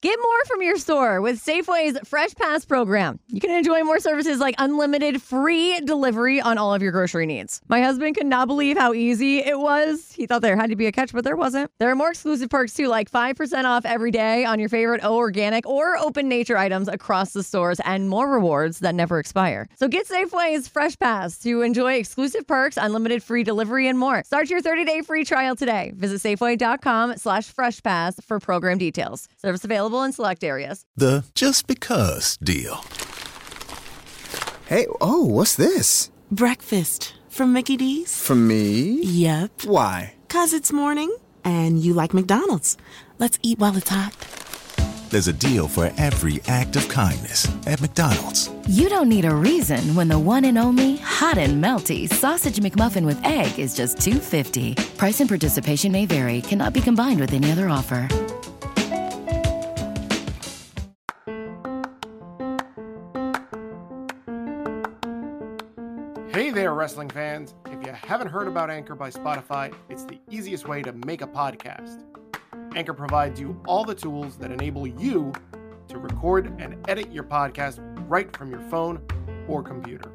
Get more from your store with Safeway's Fresh Pass program. You can enjoy more services like unlimited free delivery on all of your grocery needs. My husband could not believe how easy it was. He thought there had to be a catch, but there wasn't. There are more exclusive perks too, like 5% off every day on your favorite O organic or open nature items across the stores and more rewards that never expire. So get Safeway's Fresh Pass to enjoy exclusive perks, unlimited free delivery, and more. Start your 30-day free trial today. Visit Safeway.com slash Fresh Pass for program details. Service available in select areas. The just because deal. Hey, oh, what's this? Breakfast from Mickey D's. From me? Yep. Why? Cause it's morning and you like McDonald's. Let's eat while it's hot. There's a deal for every act of kindness at McDonald's. You don't need a reason when the one and only hot and melty sausage McMuffin with egg is just 250. Price and participation may vary. Cannot be combined with any other offer. There, wrestling fans. If you haven't heard about Anchor by Spotify, it's the easiest way to make a podcast. Anchor provides you all the tools that enable you to record and edit your podcast right from your phone or computer.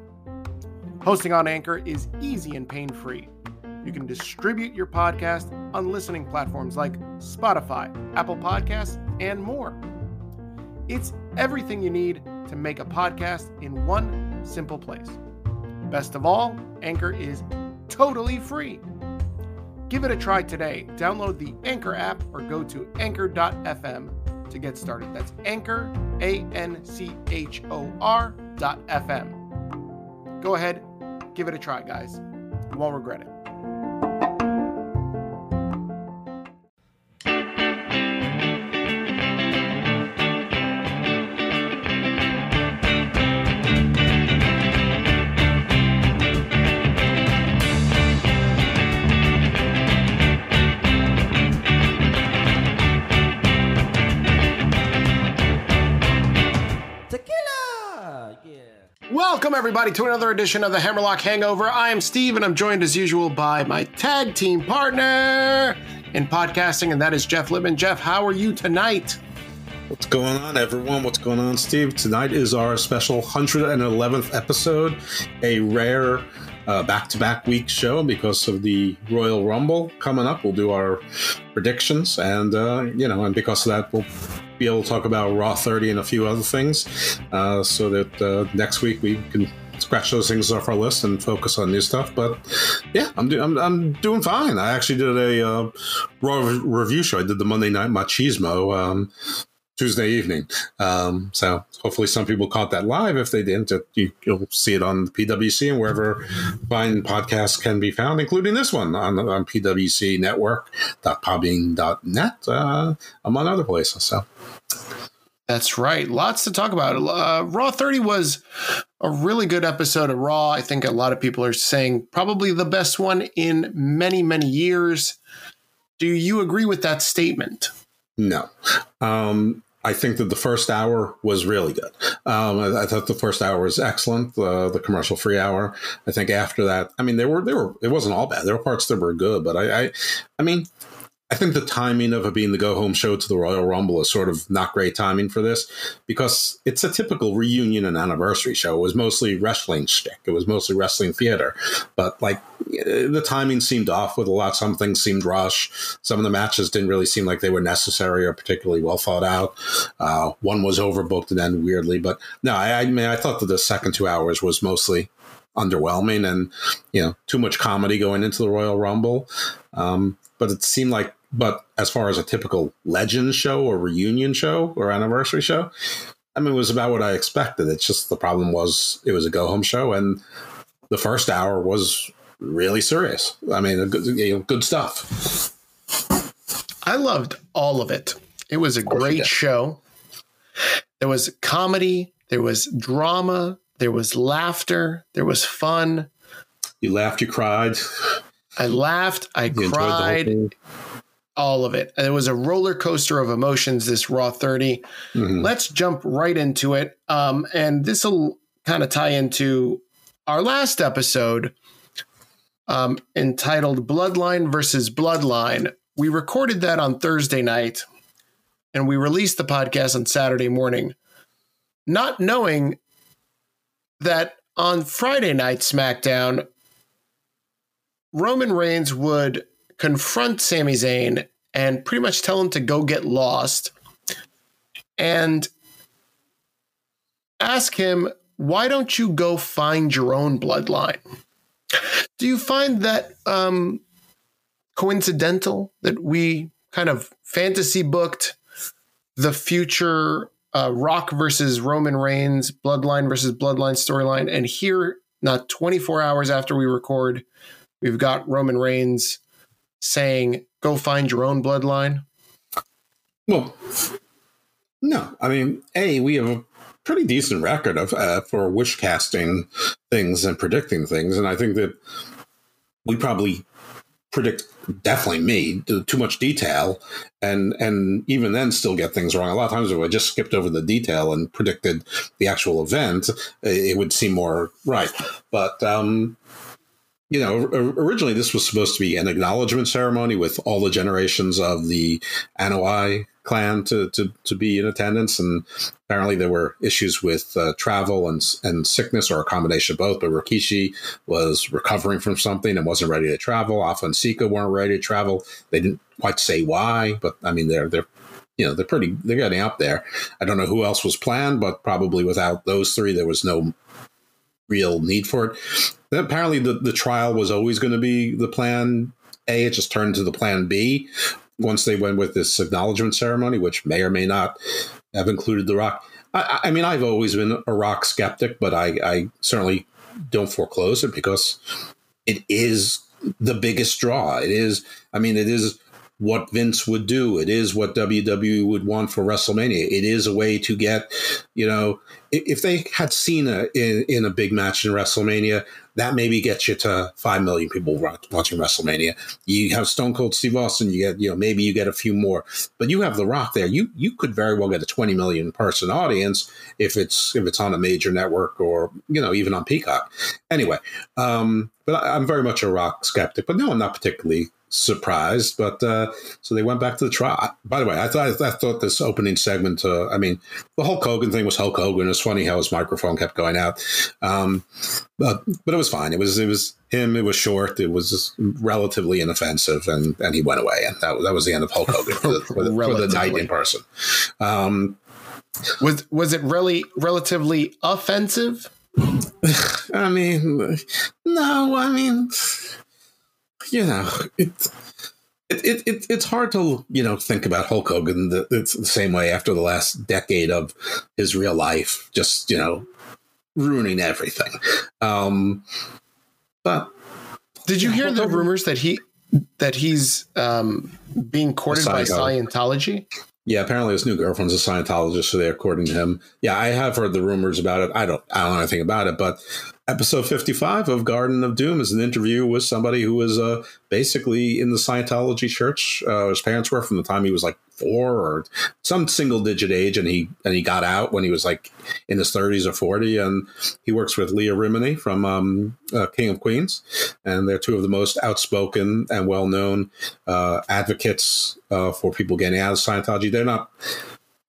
Hosting on Anchor is easy and pain free. You can distribute your podcast on listening platforms like Spotify, Apple Podcasts, and more. It's everything you need to make a podcast in one simple place. Best of all, Anchor is totally free. Give it a try today. Download the Anchor app or go to anchor.fm to get started. That's Anchor, A N C H O R dot FM. Go ahead, give it a try, guys. You won't regret it. Welcome, everybody, to another edition of the Hammerlock Hangover. I am Steve, and I'm joined as usual by my tag team partner in podcasting, and that is Jeff Libman. Jeff, how are you tonight? What's going on, everyone? What's going on, Steve? Tonight is our special 111th episode, a rare back to back week show because of the Royal Rumble coming up. We'll do our predictions, and, uh, you know, and because of that, we'll be able to talk about Raw 30 and a few other things uh, so that uh, next week we can scratch those things off our list and focus on new stuff. But yeah, I'm, do- I'm, I'm doing fine. I actually did a uh, Raw re- review show. I did the Monday Night Machismo. Um, Tuesday evening. Um, so hopefully some people caught that live. If they didn't, you, will see it on PWC and wherever fine podcasts can be found, including this one on, on PWC Network.podbean.net, uh, among other places. So That's right. Lots to talk about. Uh, Raw 30 was a really good episode of Raw. I think a lot of people are saying probably the best one in many, many years. Do you agree with that statement? No. Um, I think that the first hour was really good. Um, I, I, thought the first hour was excellent. Uh, the commercial free hour. I think after that, I mean, there were there were it wasn't all bad. There were parts that were good, but I, I, I mean, I think the timing of it being the go home show to the Royal Rumble is sort of not great timing for this because it's a typical reunion and anniversary show. It was mostly wrestling shtick. It was mostly wrestling theater, but like the timing seemed off with a lot. Some things seemed rushed. Some of the matches didn't really seem like they were necessary or particularly well thought out. Uh, one was overbooked and then weirdly, but no, I, I mean, I thought that the second two hours was mostly underwhelming and you know too much comedy going into the Royal Rumble. Um, but it seemed like but as far as a typical legend show or reunion show or anniversary show, I mean, it was about what I expected. It's just the problem was it was a go home show, and the first hour was really serious. I mean, good, you know, good stuff. I loved all of it. It was a great show. There was comedy, there was drama, there was laughter, there was fun. You laughed, you cried. I laughed, I you cried all of it. And it was a roller coaster of emotions, this Raw 30. Mm-hmm. Let's jump right into it. Um, and this will kind of tie into our last episode um, entitled Bloodline versus Bloodline. We recorded that on Thursday night. and we released the podcast on Saturday morning, not knowing that on Friday night SmackDown, Roman Reigns would confront Sami Zayn and pretty much tell him to go get lost and ask him, why don't you go find your own bloodline? Do you find that um, coincidental that we kind of fantasy booked the future uh, Rock versus Roman Reigns, Bloodline versus Bloodline storyline. And here, not 24 hours after we record, we've got Roman Reigns saying, go find your own bloodline. Well, no. I mean, A, we have a pretty decent record of uh, for wish casting things and predicting things. And I think that we probably predict definitely me too much detail and and even then still get things wrong a lot of times if i just skipped over the detail and predicted the actual event it would seem more right but um you know, originally this was supposed to be an acknowledgement ceremony with all the generations of the Anoa'i clan to, to, to be in attendance. And apparently there were issues with uh, travel and, and sickness or a combination of both. But Rikishi was recovering from something and wasn't ready to travel. Afa and Sika weren't ready to travel. They didn't quite say why, but I mean, they're, they're, you know, they're pretty, they're getting up there. I don't know who else was planned, but probably without those three, there was no real need for it. Apparently, the, the trial was always going to be the plan A. It just turned to the plan B once they went with this acknowledgement ceremony, which may or may not have included The Rock. I, I mean, I've always been a Rock skeptic, but I, I certainly don't foreclose it because it is the biggest draw. It is, I mean, it is what Vince would do. It is what WWE would want for WrestleMania. It is a way to get, you know, if they had Cena in, in a big match in WrestleMania, that maybe gets you to five million people watching WrestleMania. You have Stone Cold Steve Austin, you get, you know, maybe you get a few more, but you have The Rock there. You you could very well get a twenty million person audience if it's if it's on a major network or you know even on Peacock. Anyway, um, but I'm very much a Rock skeptic. But no, I'm not particularly surprised. But uh, so they went back to the trial. By the way, I thought I thought this opening segment. Uh, I mean, the Hulk Hogan thing was Hulk Hogan. It was funny how his microphone kept going out, um, but but it was fine. It was it was him. It was short. It was relatively inoffensive, and and he went away. And that that was the end of Hulk Hogan for the, for the, for the night in person. Um, was was it really relatively offensive? I mean, no. I mean you know, it, it, it, it's hard to you know think about Hulk Hogan the, it's the same way after the last decade of his real life, just you know, ruining everything. Um, but did you hear the rumors that he that he's um, being courted by Scientology? Yeah, apparently his new girlfriend's a Scientologist, so they're courting him. Yeah, I have heard the rumors about it. I don't I don't know anything about it, but episode 55 of Garden of Doom is an interview with somebody who was uh, basically in the Scientology church. Uh, his parents were from the time he was like four or some single digit age, and he and he got out when he was like in his 30s or 40. And he works with Leah Remini from um, uh, King of Queens, and they're two of the most outspoken and well known uh, advocates uh, for people getting out of Scientology. They're not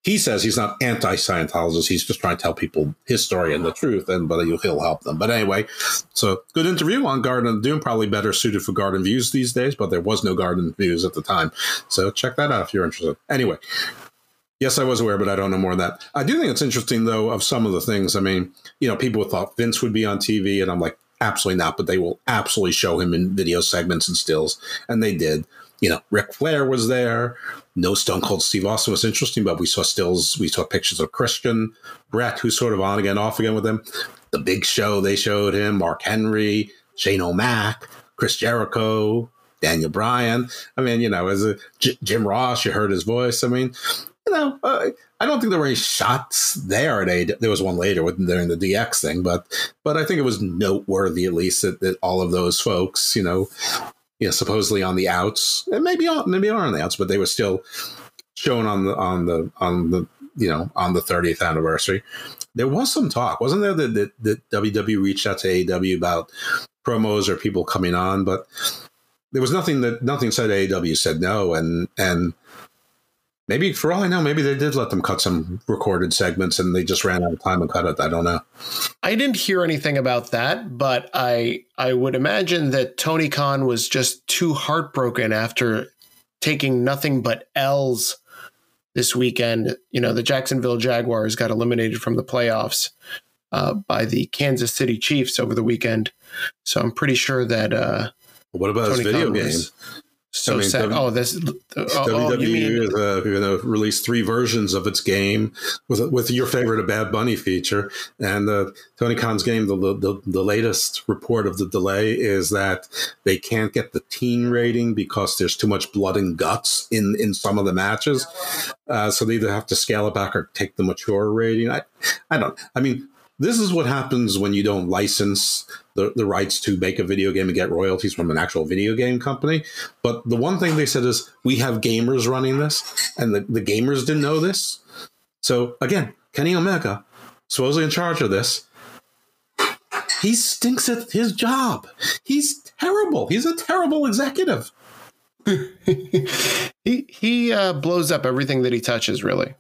he says he's not anti-Scientologist. He's just trying to tell people his story and the uh-huh. truth, and but he'll help them. But anyway, so good interview on Garden of Doom. Probably better suited for Garden Views these days, but there was no Garden Views at the time, so check that out if you're interested. Anyway, yes, I was aware, but I don't know more than that. I do think it's interesting though of some of the things. I mean, you know, people thought Vince would be on TV, and I'm like, absolutely not. But they will absolutely show him in video segments and stills, and they did you know, Ric Flair was there. No Stone Cold Steve Austin was interesting, but we saw stills, we saw pictures of Christian, Bret, who's sort of on again, off again with him. The Big Show, they showed him, Mark Henry, Shane O'Mac, Chris Jericho, Daniel Bryan. I mean, you know, as a J- Jim Ross, you heard his voice. I mean, you know, uh, I don't think there were any shots there at a. There was one later during the DX thing, but but I think it was noteworthy at least that, that all of those folks, you know, you know, supposedly on the outs, and maybe on, maybe are on the outs, but they were still shown on the on the on the you know on the 30th anniversary. There was some talk, wasn't there, that, that, that WWE reached out to AEW about promos or people coming on, but there was nothing that nothing said AEW said no, and and Maybe for all I know, maybe they did let them cut some recorded segments and they just ran out of time and cut it. I don't know. I didn't hear anything about that, but I I would imagine that Tony Khan was just too heartbroken after taking nothing but L's this weekend. You know, the Jacksonville Jaguars got eliminated from the playoffs uh, by the Kansas City Chiefs over the weekend. So I'm pretty sure that uh, What about his Tony video Khan game? was so I mean, sad. W- oh, this. Oh, oh, you WWE mean is uh, going to release three versions of its game with with your favorite a Bad Bunny feature. And uh, Tony Khan's game, the, the the latest report of the delay is that they can't get the teen rating because there's too much blood and guts in in some of the matches. Uh, so they either have to scale it back or take the mature rating. I I don't. I mean. This is what happens when you don't license the, the rights to make a video game and get royalties from an actual video game company. But the one thing they said is we have gamers running this, and the, the gamers didn't know this. So again, Kenny Omega, supposedly in charge of this, he stinks at his job. He's terrible. He's a terrible executive. he he uh, blows up everything that he touches? Really.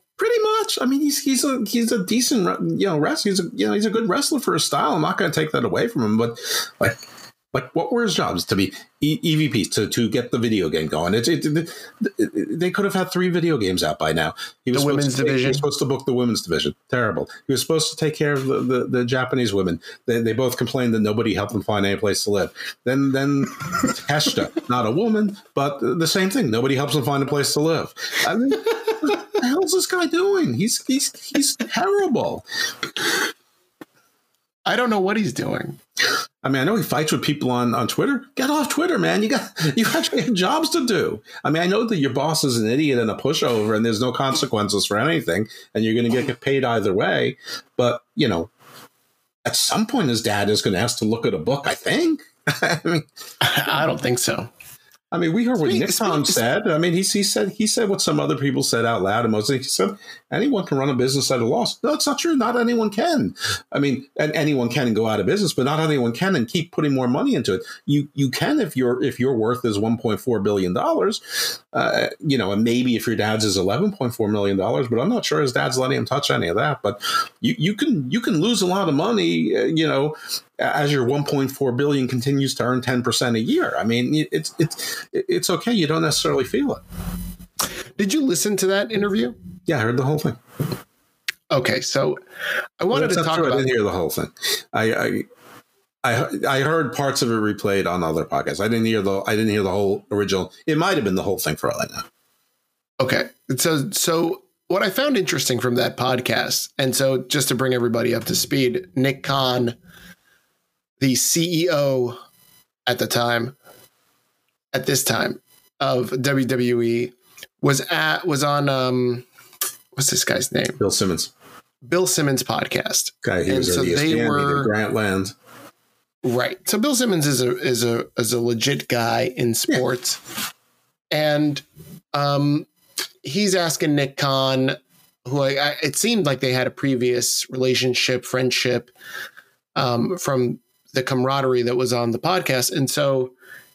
Much. I mean, he's he's a he's a decent you know wrestler. He's a you know he's a good wrestler for his style. I'm not going to take that away from him, but like like what were his jobs to be e- EVPs to to get the video game going? It, it, it, they could have had three video games out by now. He The women's take- He was supposed to book the women's division. Terrible. He was supposed to take care of the, the, the Japanese women. They, they both complained that nobody helped them find any place to live. Then then Heshta, not a woman, but the same thing. Nobody helps them find a place to live. I mean, hell's this guy doing? He's he's he's terrible. I don't know what he's doing. I mean, I know he fights with people on, on Twitter. Get off Twitter, man. You got you actually have jobs to do. I mean, I know that your boss is an idiot and a pushover, and there's no consequences for anything, and you're going to get paid either way. But you know, at some point, his dad is going to ask to look at a book. I think. I mean, I don't think so. I mean, we heard what Khan said. I mean, he, he said he said what some other people said out loud, and mostly he said anyone can run a business at a loss. No, it's not true. Not anyone can. I mean, and anyone can go out of business, but not anyone can and keep putting more money into it. You you can if your if your worth is one point four billion dollars, uh, you know, and maybe if your dad's is eleven point four million dollars, but I'm not sure his dad's letting him touch any of that. But you you can you can lose a lot of money, uh, you know, as your 1.4 billion continues to earn 10% a year. I mean, it's it's it's okay. You don't necessarily feel it. Did you listen to that interview? Yeah, I heard the whole thing. Okay, so I wanted Well, to talk true. I about. didn't hear the whole thing. I, I I I heard parts of it replayed on other podcasts. I didn't hear the I didn't hear the whole original. It might have been the whole thing for all I know. Okay, so so what I found interesting from that podcast, and so just to bring everybody up to speed, Nick Khan, the CEO at the time, at this time of WWE, was at was on um, what's this guy's name? Bill Simmons, Bill Simmons podcast. guy, he And was so they ESPN, he did were- Grantland. Right. So Bill Simmons is a is a is a legit guy in sports, and um, he's asking Nick Khan, who I, I, it seemed like they had a previous relationship, friendship, um, from the camaraderie that was on the podcast, and so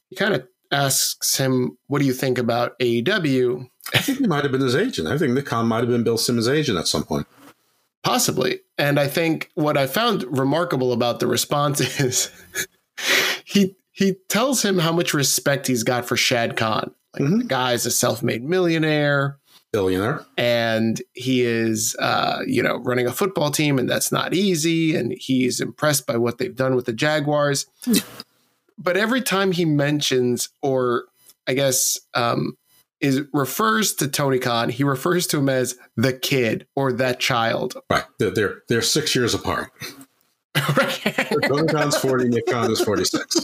he kind of asks him, "What do you think about AEW?" I think he might have been his agent. I think Nick Khan might have been Bill Simmons' agent at some point. Possibly. And I think what I found remarkable about the response is he he tells him how much respect he's got for Shad Khan. Like Mhm. the guy's a self-made millionaire Billionaire. and he is uh, you know, running a football team and that's not easy and he's impressed by what they've done with the Jaguars. but every time he mentions or I guess um is refers to Tony Khan, he refers to him as the kid or that child. Right. They're they're, they're six years apart. Right. Tony Khan's forty. Nick Khan is forty six.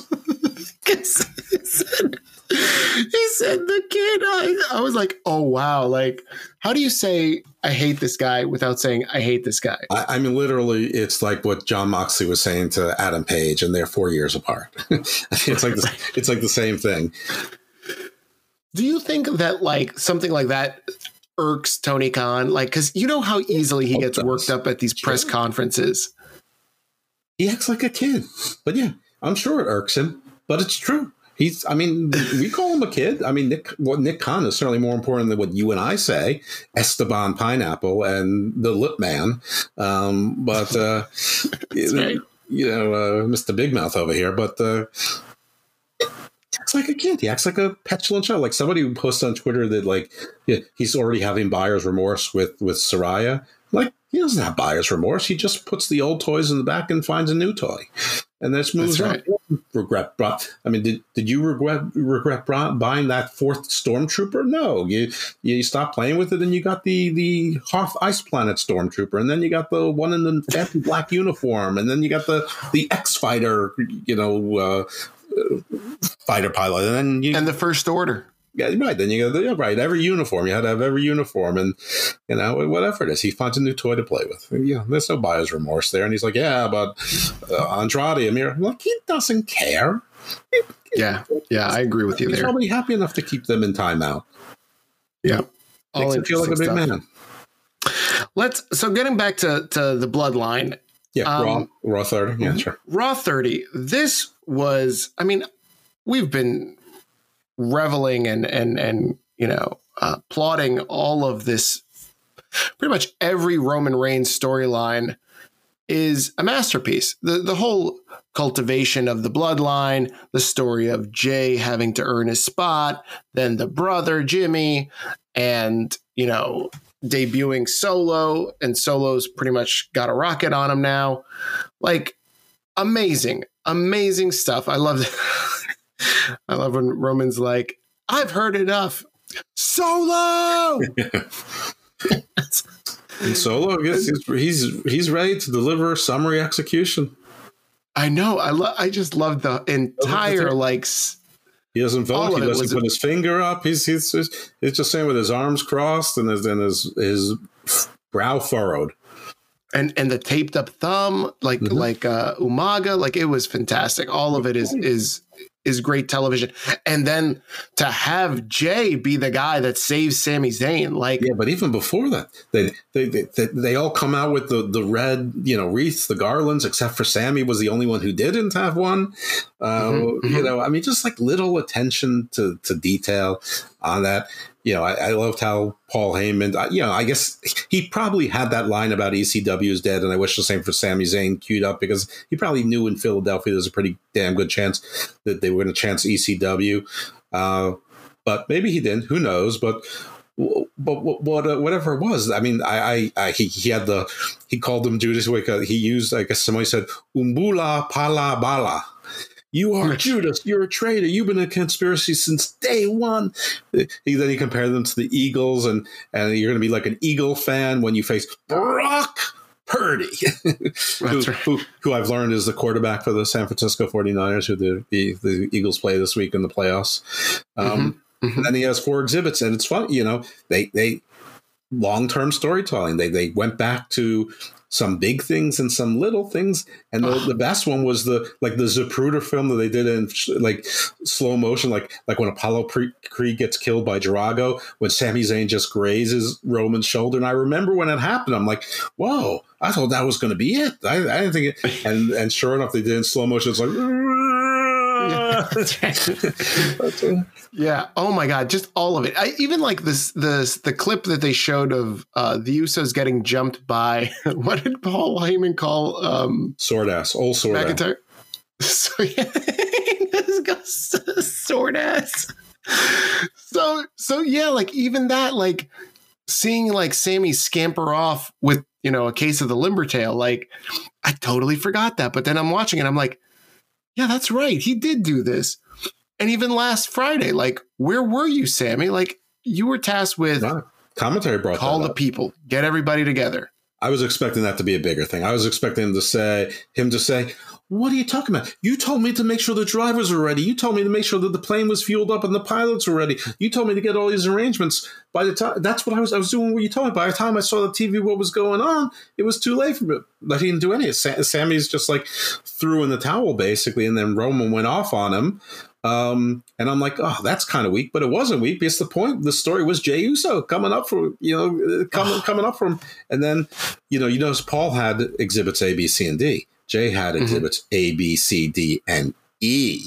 he said, the kid. I, I was like, oh wow! Like, how do you say I hate this guy without saying I hate this guy? I, I mean, literally, it's like what Jon Moxley was saying to Adam Page, and they're four years apart. it's like the, it's like the same thing. Do you think that like something like that irks Tony Khan? Like, because you know how easily he Oh, gets worked up at these press conferences. He acts like a kid, but yeah, I'm sure it irks him. But it's true. He's, I mean, we call him a kid. I mean, Nick, well, Nick Khan is certainly more important than what you and I say, Esteban Pineapple and the Lip Man. Um, but, uh, you, right. you know, uh, Mr. Big Mouth over here. But, uh, acts like a kid. He acts like a petulant child. Like somebody who posted on Twitter that like yeah, he's already having buyer's remorse with with Saraya. Like he doesn't have buyer's remorse. He just puts the old toys in the back and finds a new toy, and then moves That's on. Regret. brought- I mean, did did you regret regret buying that fourth stormtrooper? No, you you stopped playing with it, and you got the the Hoth Ice Planet stormtrooper, and then you got the one in the fancy black uniform, and then you got the the X fighter, you know. Uh, fighter pilot, and then you And the First Order. Yeah, right. Then you go, yeah, right. Every uniform, you had to have every uniform, and you know whatever it is, he finds a new toy to play with. Yeah, there's no buyer's remorse there, and he's like, yeah, but uh, Andrade, Amir, like he doesn't care. Yeah, yeah, I agree with you He's there. probably happy enough to keep them in timeout. Yeah, all Makes him feel like a big stuff. man. Let's so getting back to to the bloodline. Yeah, raw, Um, raw third. Yeah, sure. Raw 30. This was, I mean, we've been reveling and and and you know uh, plotting all of this. Pretty much every Roman Reigns storyline is a masterpiece. The the whole cultivation of the bloodline, the story of Jay having to earn his spot, then the brother Jimmy, and you know debuting Solo, and Solo's pretty much got a rocket on him now. Like amazing, amazing stuff. I love I love when Roman's like, I've heard enough. Solo. And Solo, I guess he's, he's he's ready to deliver summary execution. I know. I love. I just love the entire like. He doesn't vote. He doesn't was- put his finger up. He's he's he's, he's just saying with his arms crossed and his and his his brow furrowed. and and the taped up thumb, like Mhm. like uh, Umaga, like it was fantastic. All of it is is is great television, and then to have Jay be the guy that saves Sami Zayn, like Yeah, but even before that, they they, they they they all come out with the the red you know wreaths, the garlands, except for Sami was the only one who didn't have one. Uh, Mhm, You know, I mean, just like little attention to to detail on that. You know, I, I loved how Paul Heyman. You know, I guess he probably had that line about ECW is dead, and I wish the same for Sami Zayn queued up because he probably knew in Philadelphia there's a pretty damn good chance that they were going to chance ECW. Uh, but maybe he didn't. Who knows? But but what, uh, whatever it was, I mean, I, I, I he, he had the he called them Judas. Like he used, I guess somebody said umbula pala bala. You are Judas. You're a traitor. You've been in a conspiracy since day one. He, then he compared them to the Eagles, and and you're going to be like an Eagle fan when you face Brock Purdy, who, right. who, who I've learned is the quarterback for the San Francisco 49ers, who the, the, the Eagles play this week in the playoffs. Um, Mhm. And then he has four exhibits, and it's fun. You know, they they long term storytelling. They they went back to some big things and some little things, and the, the best one was the like the Zapruder film that they did in like slow motion, like like when Apollo Pre- Creed gets killed by Drago, when Sami Zayn just grazes Roman's shoulder. And I remember when it happened, I'm like, whoa, I thought that was going to be it. I, I didn't think it. And and sure enough, they did in slow motion. It's like. Yeah. Oh my God. Just all of it. I even like this this the clip that they showed of uh the Usos getting jumped by what did Paul Heyman call um Sword ass, old sword ass. McIntyre? So yeah, sword ass. So so yeah, like even that, like seeing like Sami scamper off with you know a case of the limber tail, like I totally forgot that. But then I'm watching it, I'm like, yeah, that's right, he did do this. And even last Friday, like, where were you, Sami? Like, you were tasked with No, commentary brought call the people, get everybody together. I was expecting that to be a bigger thing. I was expecting him to say, him to say, "What are you talking about? You told me to make sure the drivers were ready. You told me to make sure that the plane was fueled up and the pilots were ready. You told me to get all these arrangements. By the time that's what I was, I was doing. What you told me. By the time I saw the TV, what was going on, it was too late for me. But he didn't do any. of it. Sa- Sami's just like threw in the towel basically, and then Roman went off on him. Um, and I'm like, oh, that's kind of weak, but it wasn't weak because the point, the story was Jay Uso coming up for, you know, uh, coming coming up from, and then, you know, you notice Paul had exhibits A, B, C, and D. Jay had exhibits A, B, C, D, and E.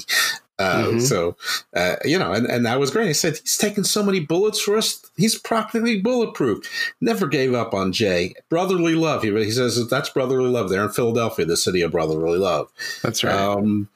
Uh, Mhm. So, uh, you know, and, and that was great. He said, he's taken so many bullets for us. He's practically bulletproof. Never gave up on Jay. Brotherly love. He, he says that's brotherly love there in Philadelphia, the city of brotherly love. That's right. Um,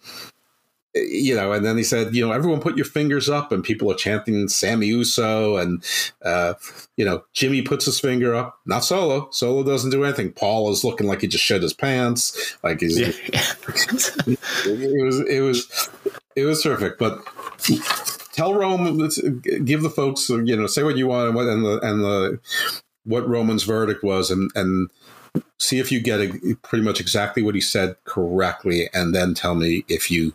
you know, and then he said, you know, everyone put your fingers up, and people are chanting Sami Uso, and uh, you know, Jimmy puts his finger up. Not Solo. Solo doesn't do anything. Paul is looking like he just shed his pants, like he's. yeah. It was it was it was terrific, but. Tell Rome, give the folks, you know, say what you want and what and the and the what Roman's verdict was, and and see if you get a, pretty much exactly what he said correctly, and then tell me if you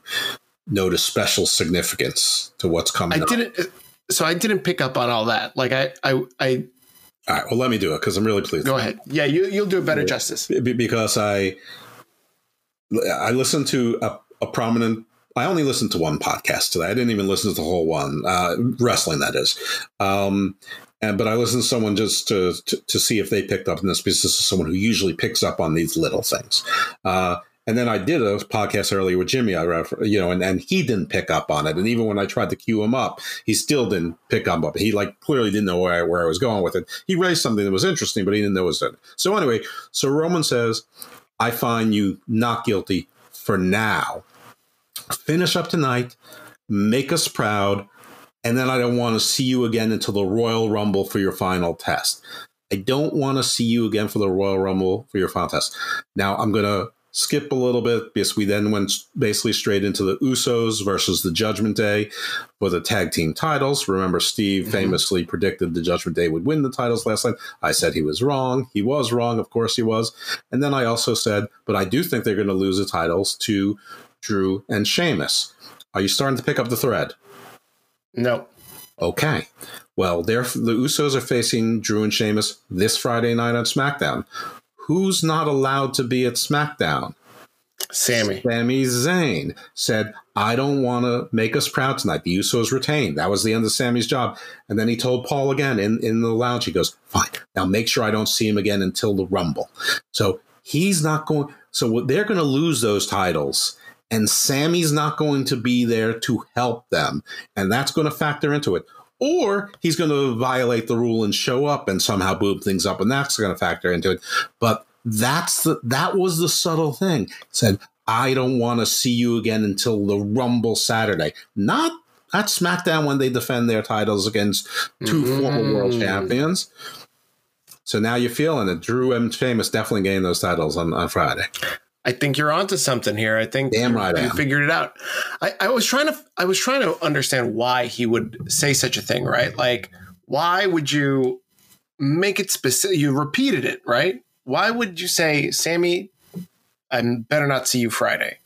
notice special significance to what's coming. I up. didn't. So I didn't pick up on all that. Like I, I, I. All right, well, let me do it because I'm really pleased. Go ahead. Yeah, you you'll do it better justice. Because I I listened to a, a prominent. I only listened to one podcast today. I didn't even listen to the whole one. Uh, wrestling, that is. Um, and but I listened to someone just to, to to see if they picked up on this because this is someone who usually picks up on these little things. Uh, and then I did a podcast earlier with Jimmy, I refer, you know, and, and he didn't pick up on it. And even when I tried to cue him up, he still didn't pick up on it. He like clearly didn't know where I, where I was going with it. He raised something that was interesting, but he didn't know it was it. So anyway, so Roman says, I find you not guilty for now. Finish up tonight, make us proud, and then I don't want to see you again until the Royal Rumble for your final test. I don't want to see you again for the Royal Rumble for your final test. Now I'm to skip a little bit because we then went basically straight into the Usos versus the Judgment Day for the tag team titles. Remember, Steve mm-hmm. famously predicted the Judgment Day would win the titles last night. I said he was wrong. He was wrong. Of course, he was. And then I also said, but I do think they're going to lose the titles to Drew and Sheamus. Are you starting to pick up the thread? No. Okay. Well, the Usos are facing Drew and Sheamus this Friday night on SmackDown. Who's not allowed to be at SmackDown? Sammy. Sami Zayn said, I don't want to make us proud tonight. The Usos retained. That was the end of Sami's job. And then he told Paul again in, in the lounge, he goes, Fine, now make sure I don't see him again until the Rumble. So he's not going, so they're going to lose those titles. And Sami's not going to be there to help them. And that's going to factor into it. Or he's going to violate the rule and show up and somehow boom things up, and that's going to factor into it. But that's the that was the subtle thing. He said, I don't want to see you again until the Rumble Saturday. Not at SmackDown when they defend their titles against 2 mm-hmm. former world champions. So now you're feeling it. Drew and Sheamus definitely gained those titles on, on Friday. I think you're onto something here. I think Damn right I you figured it out. I, I was trying to I was trying to understand why he would say such a thing, right? Like, why would you make it specific? You repeated it, right? Why would you say, Sami, I better not see you Friday?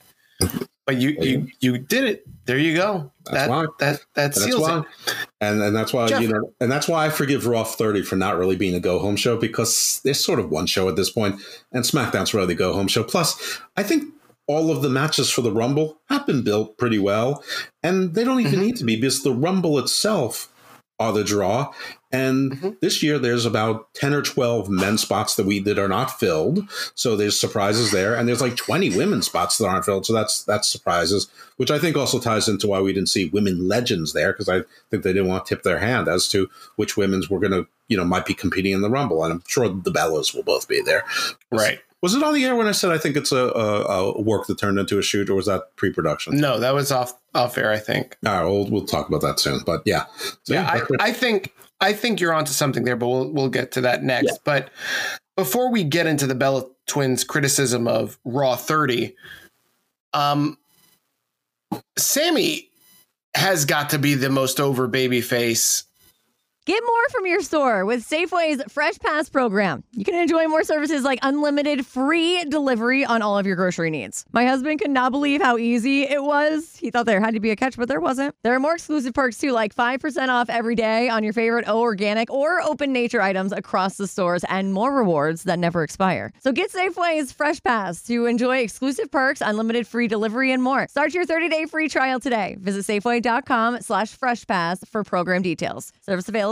But you you you did it. There you go. That's that, why. that that That's seals why, it. and and that's why Jeff- you know, and that's why I forgive Raw 30 for not really being a go home show because there's sort of one show at this point, and SmackDown's really the go home show. Plus, I think all of the matches for the Rumble have been built pretty well, and they don't even Mm-hmm. need to be because the Rumble itself are the draw. And Mm-hmm. this year, there's about 10 or 12 men spots that we that are not filled. So there's surprises there. And there's like 20 women spots that aren't filled. So that's that's surprises, which I think also ties into why we didn't see women legends there, because I think they didn't want to tip their hand as to which women's were going to, you know, might be competing in the Rumble. And I'm sure the Bellas will both be there. Right. Was it on the air when I said I think it's a, a, a work that turned into a shoot, or was that pre production? No, that was off off air, I think. All right, we'll, we'll talk about that soon. But yeah. So, yeah, I, I think I think you're onto something there, but we'll we'll get to that next. But before we get into the Bella twins' criticism of Raw 30, um, Sami has got to be the most over baby face. Get more from your store with Safeway's Fresh Pass program. You can enjoy more services like unlimited free delivery on all of your grocery needs. My husband could not believe how easy it was. He thought there had to be a catch, but there wasn't. There are more exclusive perks too, like 5% off every day on your favorite O organic or open nature items across the stores and more rewards that never expire. So get Safeway's Fresh Pass to enjoy exclusive perks, unlimited free delivery, and more. Start your 30-day free trial today. Visit Safeway.com slash Fresh Pass for program details. Service available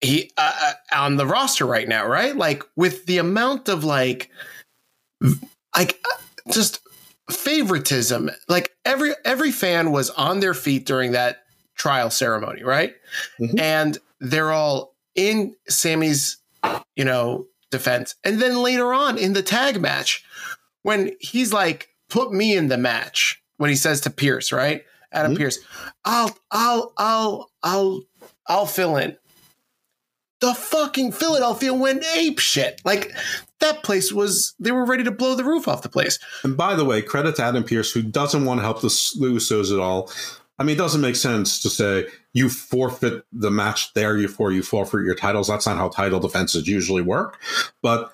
He uh, uh, on the roster right now, right? Like with the amount of like, like uh, just favoritism. Like every every fan was on their feet during that trial ceremony, right? Mhm. And they're all in Sami's, you know, defense. And then later on in the tag match, when he's like, "Put me in the match," when he says to Pearce, right? Adam Mhm. Pearce, I'll, I'll, I'll, I'll, I'll fill in the fucking Philadelphia went ape shit. Like that place was they were ready to blow the roof off the place. And by the way, credit to Adam Pearce, who doesn't want to help the Usos at all. I mean, it doesn't make sense to say you forfeit the match there before you forfeit your titles. That's not how title defenses usually work. But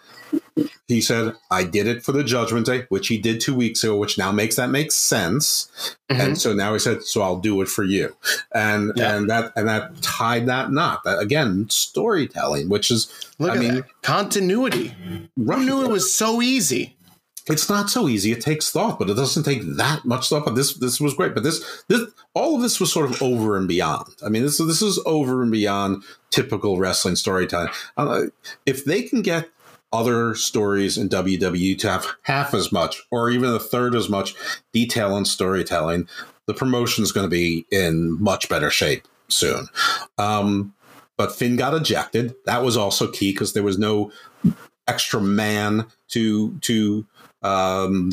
he said, I did it for the Judgment Day, which he did two weeks ago, which now makes that make sense. And so now he said, so I'll do it for you. And Yeah. and that and that tied that knot. That, again, storytelling, which is Look I mean, that. Continuity. right. Who knew it was so easy? it's not so easy. It takes thought, but it doesn't take that much thought. But this this was great. But this this all of this was sort of over and beyond. I mean, this this is over and beyond typical wrestling storytelling. Uh, if they can get other stories in WWE to have half as much or even a third as much detail and storytelling, the promotion is going to be in much better shape soon. Um, but Finn got ejected. That was also key because there was no extra man to to um,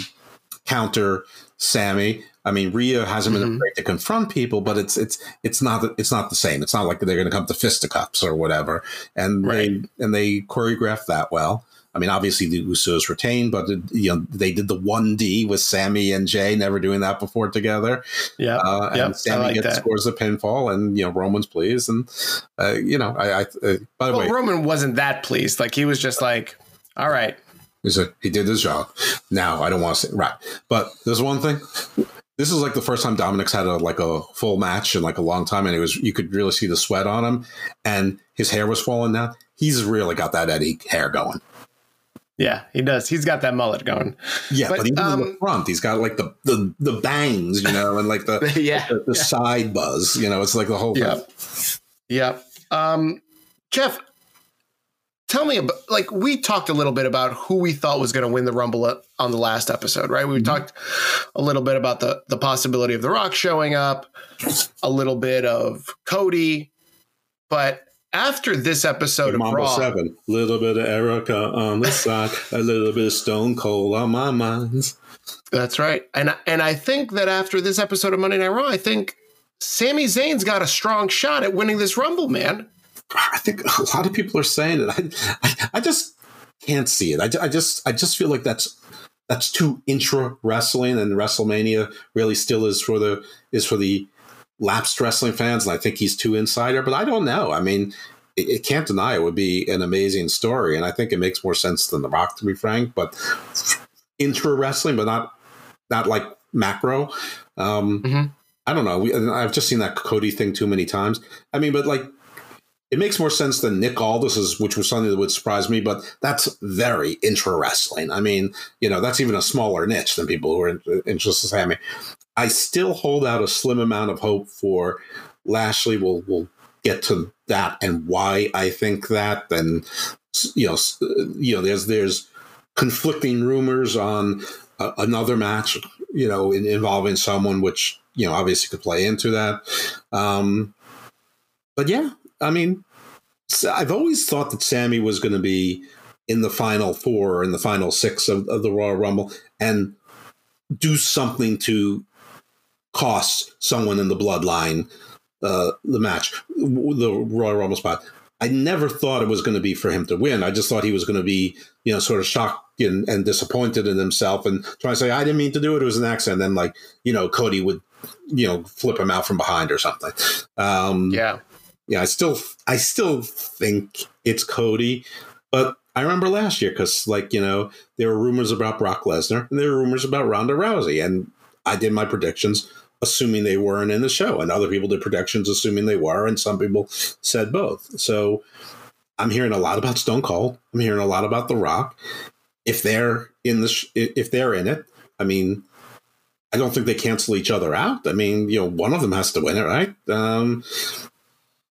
counter Sami. I mean, Rhea hasn't been Mhm. afraid to confront people, but it's it's it's not it's not the same. It's not like they're going to come to fisticuffs or whatever. And Right. they and they choreographed that well. I mean, obviously the Usos retained, but you know they did the one D with Sami and Jay, never doing that before together. Yeah. Uh, and Yep, Sami like gets that. scores the pinfall, and you know Roman's pleased, and uh, you know I. I uh, by the But way, Roman wasn't that pleased. Like he was just like, all right. He said he did his job. Now I don't want to say right, but there's one thing. This is like the first time Dominic's had a like a full match in like a long time, and it was you could really see the sweat on him, and his hair was falling down. He's really got that Eddie hair going. Yeah, he does. He's got that mullet going. Yeah, But, but, even in the um, front, he's got like the the, the bangs, you know, and like the Yeah, the, the side buzz, you know. It's like the whole thing. yeah. Um, Jeff, tell me about like we talked a little bit about who we thought was going to win the Rumble on the last episode, right? We mm-hmm. talked a little bit about the the possibility of The Rock showing up, a little bit of Cody, but after this episode of Raw, Seven, little bit of Erica on the side, a little bit of Stone Cold on my mind. that's right, and and I think that after this episode of Monday Night Raw, I think Sami Zayn's got a strong shot at winning this Rumble, man. I think a lot of people are saying it. I, I, I just can't see it. I, I just, I just feel like that's that's too intra wrestling, and WrestleMania really still is for the is for the lapsed wrestling fans, and I think he's too insider. But I don't know. I mean, it, it can't deny it would be an amazing story, and I think it makes more sense than The Rock, to be frank. But intra wrestling, but not not like macro. Um, Mhm. I don't know. We, I've just seen that Cody thing too many times. I mean, but like it makes more sense than Nick Aldis is, which was something that would surprise me, but that's very intra wrestling. I mean, you know, that's even a smaller niche than people who are uh, interested in Sami. I still hold out a slim amount of hope for Lashley. We'll, we'll get to that and why I think that. And, you know, uh, you know, there's, there's conflicting rumors on a, another match, you know, in, involving someone, which, you know, obviously could play into that. Um, but yeah, I mean, I've always thought that Sami was going to be in the final four or in the final six of, of the Royal Rumble and do something to cost someone in the bloodline uh, the match, the Royal Rumble spot. I never thought it was going to be for him to win. I just thought he was going to be, you know, sort of shocked and, and disappointed in himself and try to say, I didn't mean to do it. It was an accident. And then, like, you know, Cody would, you know, flip him out from behind or something. Um, Yeah. Yeah, I still I still think it's Cody, but I remember last year because like you know there were rumors about Brock Lesnar and there were rumors about Ronda Rousey, and I did my predictions assuming they weren't in the show, and other people did predictions assuming they were, and some people said both. So I'm hearing a lot about Stone Cold. I'm hearing a lot about The Rock. If they're in the, sh- if they're in it, I mean, I don't think they cancel each other out. I mean, you know, one of them has to win it, right? Um,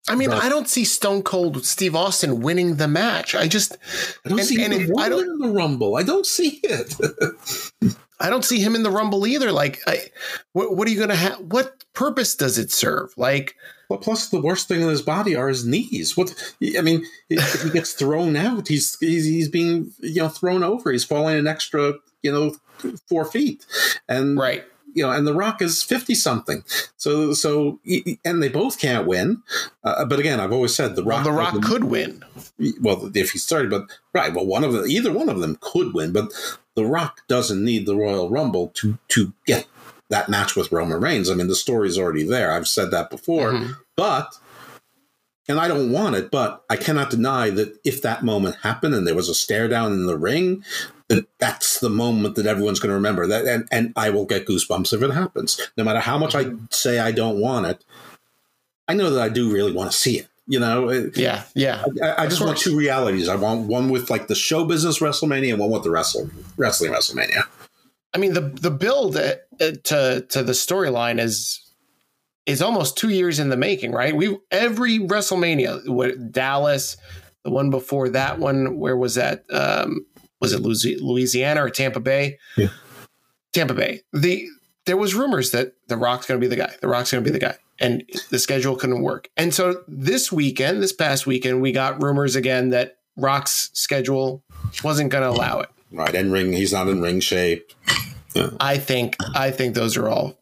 I mean, But- I don't see Stone Cold Steve Austin winning the match. I just, I don't And- see and if I don't- in the Rumble. I don't see it. I don't see him in the Rumble either. Like, I, what, what are you going to have? What purpose does it serve? Like, well, plus the worst thing in his body are his knees. What I mean, if he gets thrown out, he's he's, he's being you know thrown over. He's falling an extra you know four feet, and right. You know, and The Rock is fifty something. So so and they both can't win. Uh, but again, I've always said The Well, Rock. The Rock could win. well if he started, but right. Well, one of them, either one of them could win, but The Rock doesn't need the Royal Rumble to to get that match with Roman Reigns. I mean, the story's already there. I've said that before, Mhm. but. And I don't want it, but I cannot deny that if that moment happened and there was a stare down in the ring, that that's the moment that everyone's going to remember. That and, and I will get goosebumps if it happens. No matter how much I say I don't want it, I know that I do really want to see it. You know, Yeah. Yeah. I, I just want two realities. I want one with like the show business WrestleMania and one with the wrestle wrestling WrestleMania. I mean, the the build uh, uh, to to the storyline is is almost two years in the making, right? We every WrestleMania, what Dallas, the one before that one, where was that? Um, was it Louisiana or Tampa Bay? Yeah. Tampa Bay. The there was rumors that The Rock's going to be the guy. The Rock's going to be the guy, and the schedule couldn't work. And so this weekend, this past weekend, we got rumors again that Rock's schedule wasn't going to allow it. Right, and ring, he's not in ring shape. I think I think those are all,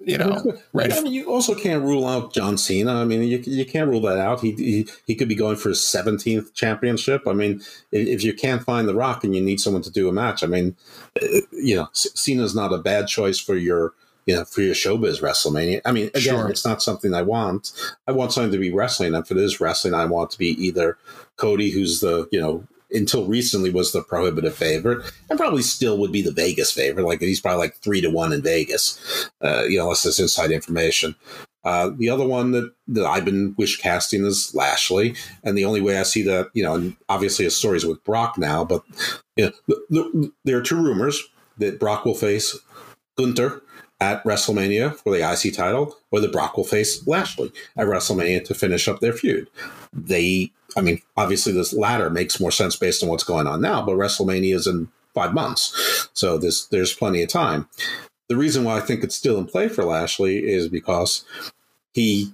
you know, right. I mean, you also can't rule out John Cena. I mean, you, you can't rule that out. He, he he could be going for his seventeenth championship. I mean, if, if you can't find The Rock and you need someone to do a match, I mean, uh, you know, Cena's not a bad choice for your you know for your showbiz WrestleMania. I mean, again, Sure. it's not something I want. I want something to be wrestling, and if it is wrestling, I want to be either Cody, who's the you know until recently was the prohibitive favorite, and probably still would be the Vegas favorite. Like he's probably like three to one in Vegas, uh, you know, unless there's inside information. Uh, the other one that, that I've been wish casting is Lashley, and the only way I see that, you know, and obviously his stories with Brock now, but you know, the, the, there are two rumors that Brock will face Gunther at WrestleMania for the IC title, or that Brock will face Lashley at WrestleMania to finish up their feud. They, I mean, obviously this latter makes more sense based on what's going on now, but WrestleMania is in five months, so there's there's plenty of time. The reason why I think it's still in play for Lashley is because he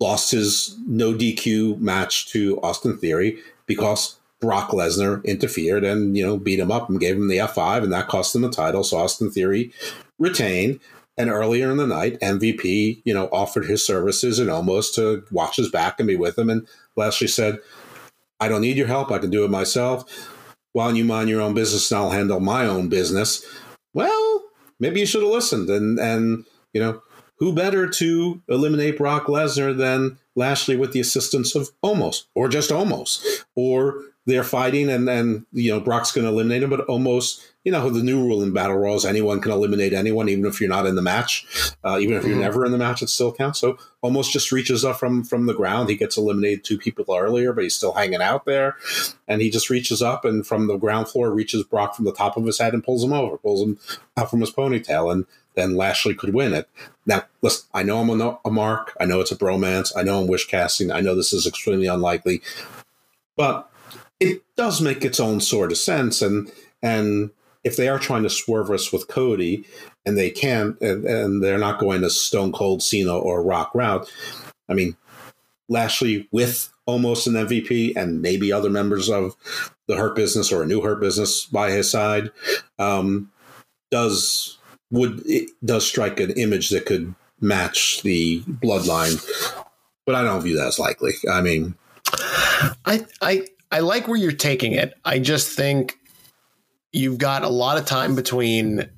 lost his no DQ match to Austin Theory because Brock Lesnar interfered and you know beat him up and gave him the F5 and that cost him the title. So Austin Theory retained. And earlier in the night, MVP, you know, offered his services and Omos to watch his back and be with him. And Lashley said, "I don't need your help. I can do it myself. Why don't you mind your own business and I'll handle my own business?" Well, maybe you should have listened. And and you know, who better to eliminate Brock Lesnar than Lashley with the assistance of Omos or just Omos or they're fighting and then you know Brock's going to eliminate him, but Omos you know the new rule in battle royals anyone can eliminate anyone even if you're not in the match, uh, even if you're Mhm. never in the match, it still counts. So Omos just reaches up from from the ground. He gets eliminated two people earlier, but he's still hanging out there, and he just reaches up and from the ground floor reaches Brock from the top of his head and pulls him over, pulls him out from his ponytail, and then Lashley could win it. Now, listen, I know I'm a, a mark. I know it's a bromance. I know I'm wish casting. I know this is extremely unlikely, but it does make its own sort of sense. And and if they are trying to swerve us with Cody, and they can, and, and they're not going to Stone Cold Cena or Rock route, I mean, Lashley with Omos an MVP and maybe other members of the Hurt Business or a new Hurt Business by his side, um, does would it does strike an image that could match the bloodline, but I don't view that as likely. I mean, I I I like where you're taking it. I just think you've got a lot of time between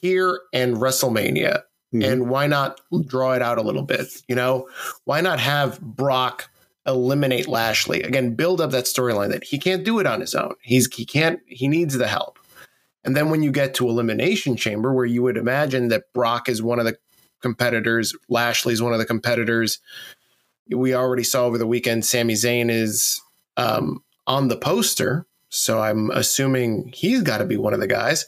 here and WrestleMania. Mhm. And why not draw it out a little bit? You know, why not have Brock eliminate Lashley? Again, build up that storyline that he can't do it on his own. He's he can't he needs the help. And then when you get to Elimination Chamber, where you would imagine that Brock is one of the competitors, Lashley's one of the competitors. We already saw over the weekend Sami Zayn is um, on the poster. So I'm assuming he's got to be one of the guys.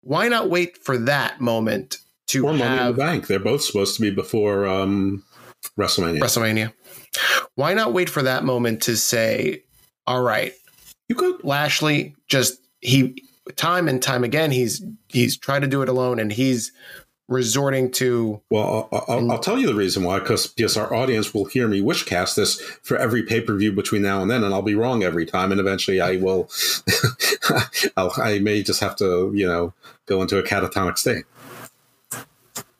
Why not wait for that moment to or Money in the Bank? They're both supposed to be before um, WrestleMania. WrestleMania? Why not wait for that moment to say, all right, you could. Lashley just he time and time again he's he's tried to do it alone and he's resorting to Well, I'll, I'll, I'll tell you the reason why, because because our audience will hear me wishcast this for every pay per view between now and then, and I'll be wrong every time, and eventually I will. I'll, I may just have to, you know, go into a catatonic state.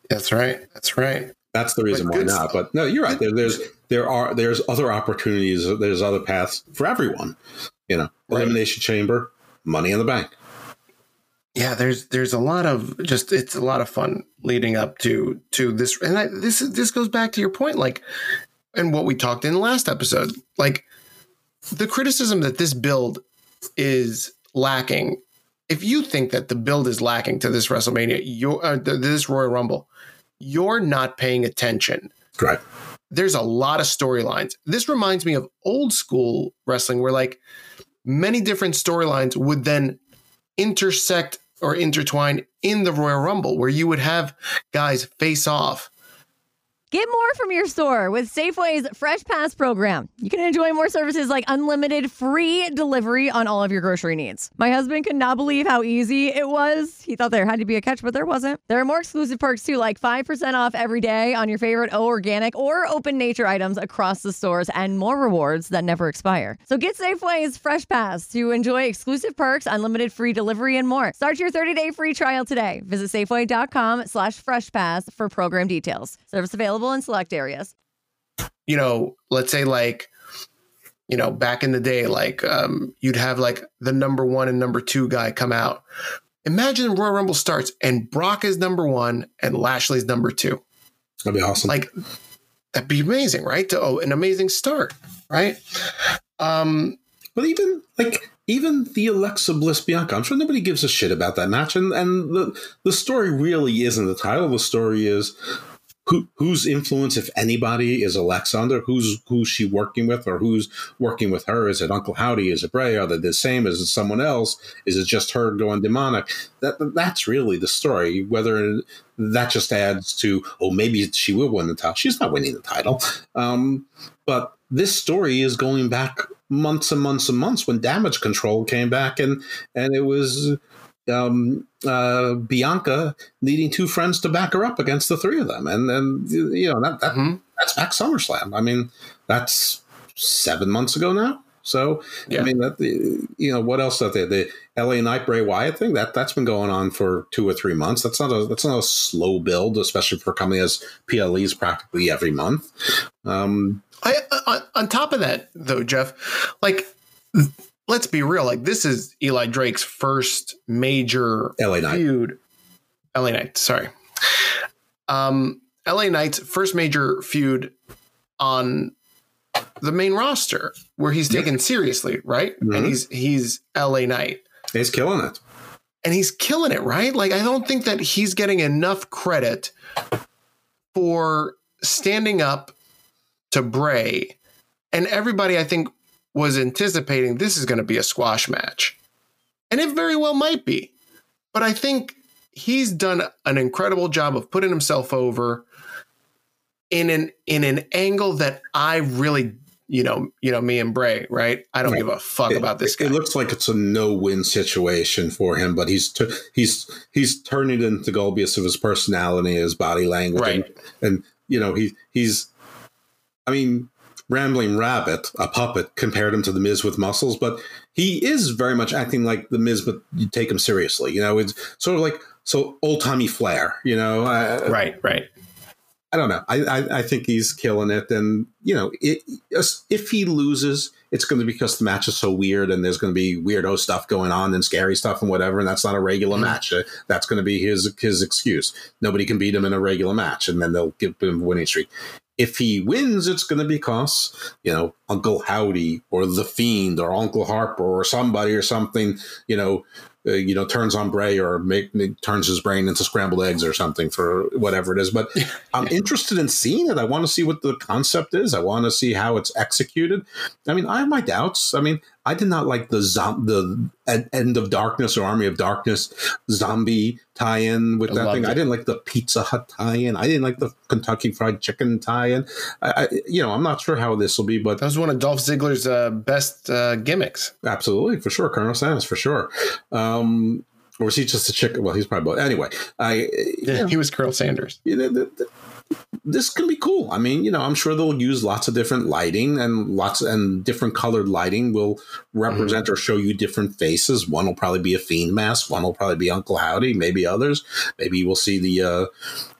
that's right that's right That's the reason But why not. stuff. But no, you're right. There, there's there are there's other opportunities. There's other paths for everyone. You know, Right. elimination chamber, money in the bank. Yeah there's there's a lot of just it's a lot of fun leading up to to this and I, this this goes back to your point like and what we talked in the last episode like the criticism that this build is lacking if you think that the build is lacking to this WrestleMania you're uh, this Royal Rumble you're not paying attention Right. there's a lot of storylines. This reminds me of old school wrestling where like many different storylines would then intersect or intertwine in the Royal Rumble where you would have guys face off. Get more from your store with Safeway's Fresh Pass program. You can enjoy more services like unlimited free delivery on all of your grocery needs. My husband could not believe how easy it was. He thought there had to be a catch, but there wasn't. There are more exclusive perks too, like 5% off every day on your favorite O organic or open nature items across the stores and more rewards that never expire. So get Safeway's Fresh Pass to enjoy exclusive perks, unlimited free delivery, and more. Start your 30-day free trial today. Visit Safeway.com slash Fresh Pass for program details. Service available in select areas. You know, let's say like you know, back in the day, like um, you'd have like the number one and number two guy come out. Imagine Royal Rumble starts and Brock is number one and Lashley's number two. That'd be awesome. like that'd be amazing right to, oh an amazing start right um But even like even the Alexa Bliss Bianca, I'm sure nobody gives a shit about that match. And and the the story really isn't the title. The story is who whose influence, if anybody, is Alexa under? Who's who's she working with, or who's working with her? Is it Uncle Howdy? Is it Bray? Are they the same? Is it someone else? Is it just her going demonic? That that's really the story. Whether that just adds to oh maybe she will win the title. She's not winning the title. Um, but this story is going back months and months and months when damage control came back and and it was um, uh, Bianca needing two friends to back her up against the three of them, and then you know that, that Mhm. that's back SummerSlam. I mean, that's seven months ago now. So Yeah. I mean, that you know what else that they the LA Knight Bray Wyatt thing that that's been going on for two or three months. That's not a that's not a slow build, especially for a company as PLEs practically every month. Um, I, on, on top of that though jeff like let's be real like this is eli drake's first major LA Knight. feud la knight sorry um la knight's first major feud on the main roster where he's taken seriously right Mhm. and he's he's la knight He's killing it. and he's killing it, right? Like, I don't think that he's getting enough credit for standing up to Bray. And everybody, I think, was anticipating this is going to be a squash match. And it very well might be. But I think he's done an incredible job of putting himself over in an in an angle that I really, you know, you know, me and Bray, right? I don't Right. give a fuck It- about this it, guy. It looks like it's a no-win situation for him, but he's t- he's he's turning into Golbius of his personality, his body language, Right. and, and you know he he's. I mean, Rambling Rabbit, a puppet, compared him to the Miz with muscles, but he is very much acting like the Miz, but you take him seriously. You know, it's sort of like so old timey flair. You know, uh, right, right. I don't know. I, I, I think he's killing it. And, you know, it, if he loses, it's going to be because the match is so weird and there's going to be weirdo stuff going on and scary stuff and whatever. And that's not a regular match. Uh, That's going to be his, his excuse. Nobody can beat him in a regular match. And then they'll give him a winning streak. If he wins, it's going to be because, you know, Uncle Howdy or The Fiend or Uncle Harper or somebody or something, you know, uh, you know, turns on Bray or make, make, turns his brain into scrambled eggs or something for whatever it is. But I'm interested in seeing it. I want to see what the concept is. I want to see how it's executed. I mean, I have my doubts. I mean, I did not like the zom- the End of Darkness or Army of Darkness zombie tie-in with I that thing. loved I didn't like the Pizza Hut tie-in. I didn't like the Kentucky Fried Chicken tie-in. I, I, you know, I'm not sure how this will be, but That was one of Dolph Ziggler's uh, best uh, gimmicks. Absolutely, for sure, Colonel Sanders, for sure. Um, or was he just a chicken? Well, he's probably both. Anyway, I Yeah, he was Colonel Sanders. you know, th- th- this can be cool. I mean, you know, I'm sure they'll use lots of different lighting and lots and different colored lighting will represent or show you different faces. One will probably be a fiend mask. One will probably be Uncle Howdy. Maybe others. Maybe we'll see the. Uh,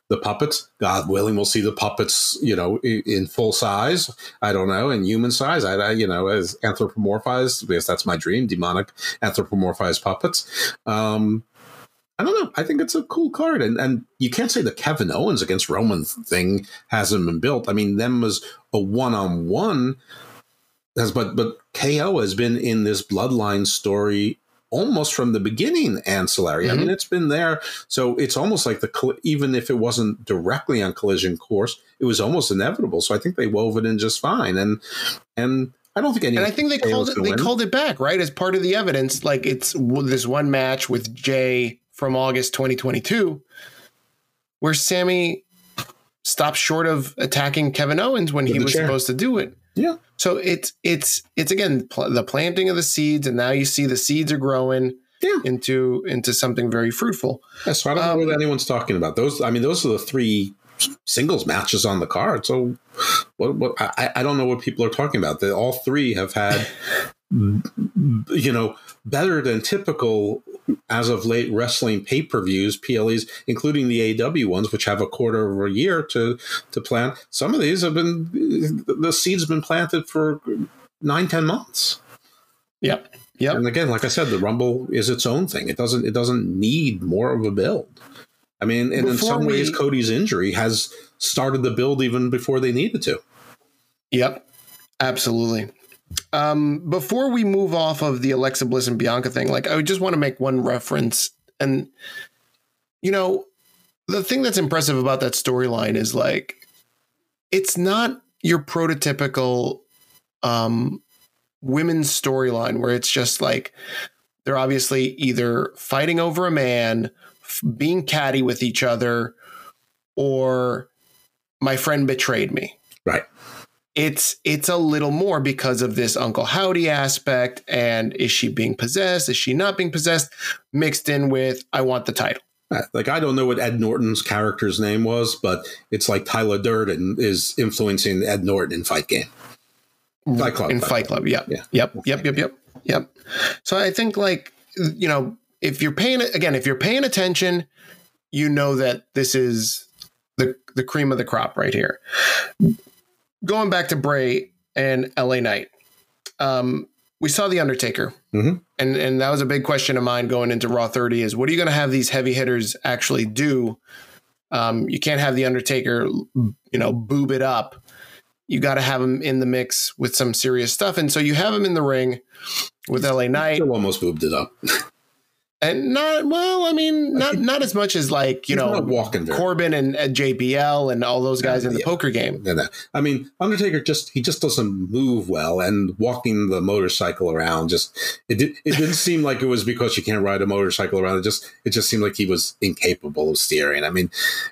the puppets, God willing, we'll see the puppets, you know, in, in full size. I don't know, in human size. I, I, you know, as anthropomorphized, because that's my dream, demonic anthropomorphized puppets. Um, I don't know. I think it's a cool card, and and you can't say the Kevin Owens against Roman thing hasn't been built. I mean, them as a one on one but but KO has been in this bloodline story almost from the beginning. Ancillary. I mm-hmm. mean, it's been there, so it's almost like the even if it wasn't directly on Collision Course, it was almost inevitable. So I think they wove it in just fine, and and. I don't think any. And I think they called it. They called it back right as part of the evidence. Like it's w- this one match with Jey from August 2022, where Sami stopped short of attacking Kevin Owens when he was chair. supposed to do it. Yeah. So it's it's it's again pl- the planting of the seeds, and now you see the seeds are growing Yeah. into into something very fruitful. Yeah, so I don't know Um, what anyone's talking about. Those, I mean, those are the three singles matches on the card. So, what? What? I, I don't know what people are talking about. They all three have had, you know, better than typical as of late wrestling pay per views, PLEs, including the AW ones, which have a quarter of a year to to plan. Some of these have been the seeds have been planted for nine, ten months. Yep. Yep. And again, like I said, the Rumble is its own thing. It doesn't it doesn't need more of a build. I mean, and in Before some ways, Cody's injury has started the build even before they needed to. Yep, absolutely. Um, before we move off of the Alexa Bliss and Bianca thing, like I just want to make one reference, and you know, the thing that's impressive about that storyline is like it's not your prototypical um, women's storyline where it's just like they're obviously either fighting over a man, f- being catty with each other, or my friend betrayed me Right. It's it's a little more because of this Uncle Howdy aspect and is she being possessed? Is she not being possessed? Mixed in with I want the title. Uh, Like I don't know what Ed Norton's character's name was, but it's like Tyler Durden is influencing Ed Norton in Fight Game. Fight Club. in Fight Club. Yep. Yeah. Yep. Yep. Yep. Yep. Yep. So I think like you know if you're paying again if you're paying attention, you know that this is the the cream of the crop right here. Going back to Bray and LA Knight, um, we saw the Undertaker, Mhm. and and that was a big question of mine going into Raw 30 is what are you going to have these heavy hitters actually do? Um, you can't have the Undertaker, you know, boob it up you got to have him in the mix with some serious stuff. And so you have him in the ring with LA Knight Still almost moved it up. and not, well, I mean, not, not as much as like, you He's know, walking Corbin and, and JBL and all those guys in the Yeah. poker game. And, uh, I mean, Undertaker just he just doesn't move well, and walking the motorcycle around just it did it didn't seem like it was because you can't ride a motorcycle around. It just it just seemed like he was incapable of steering. I mean,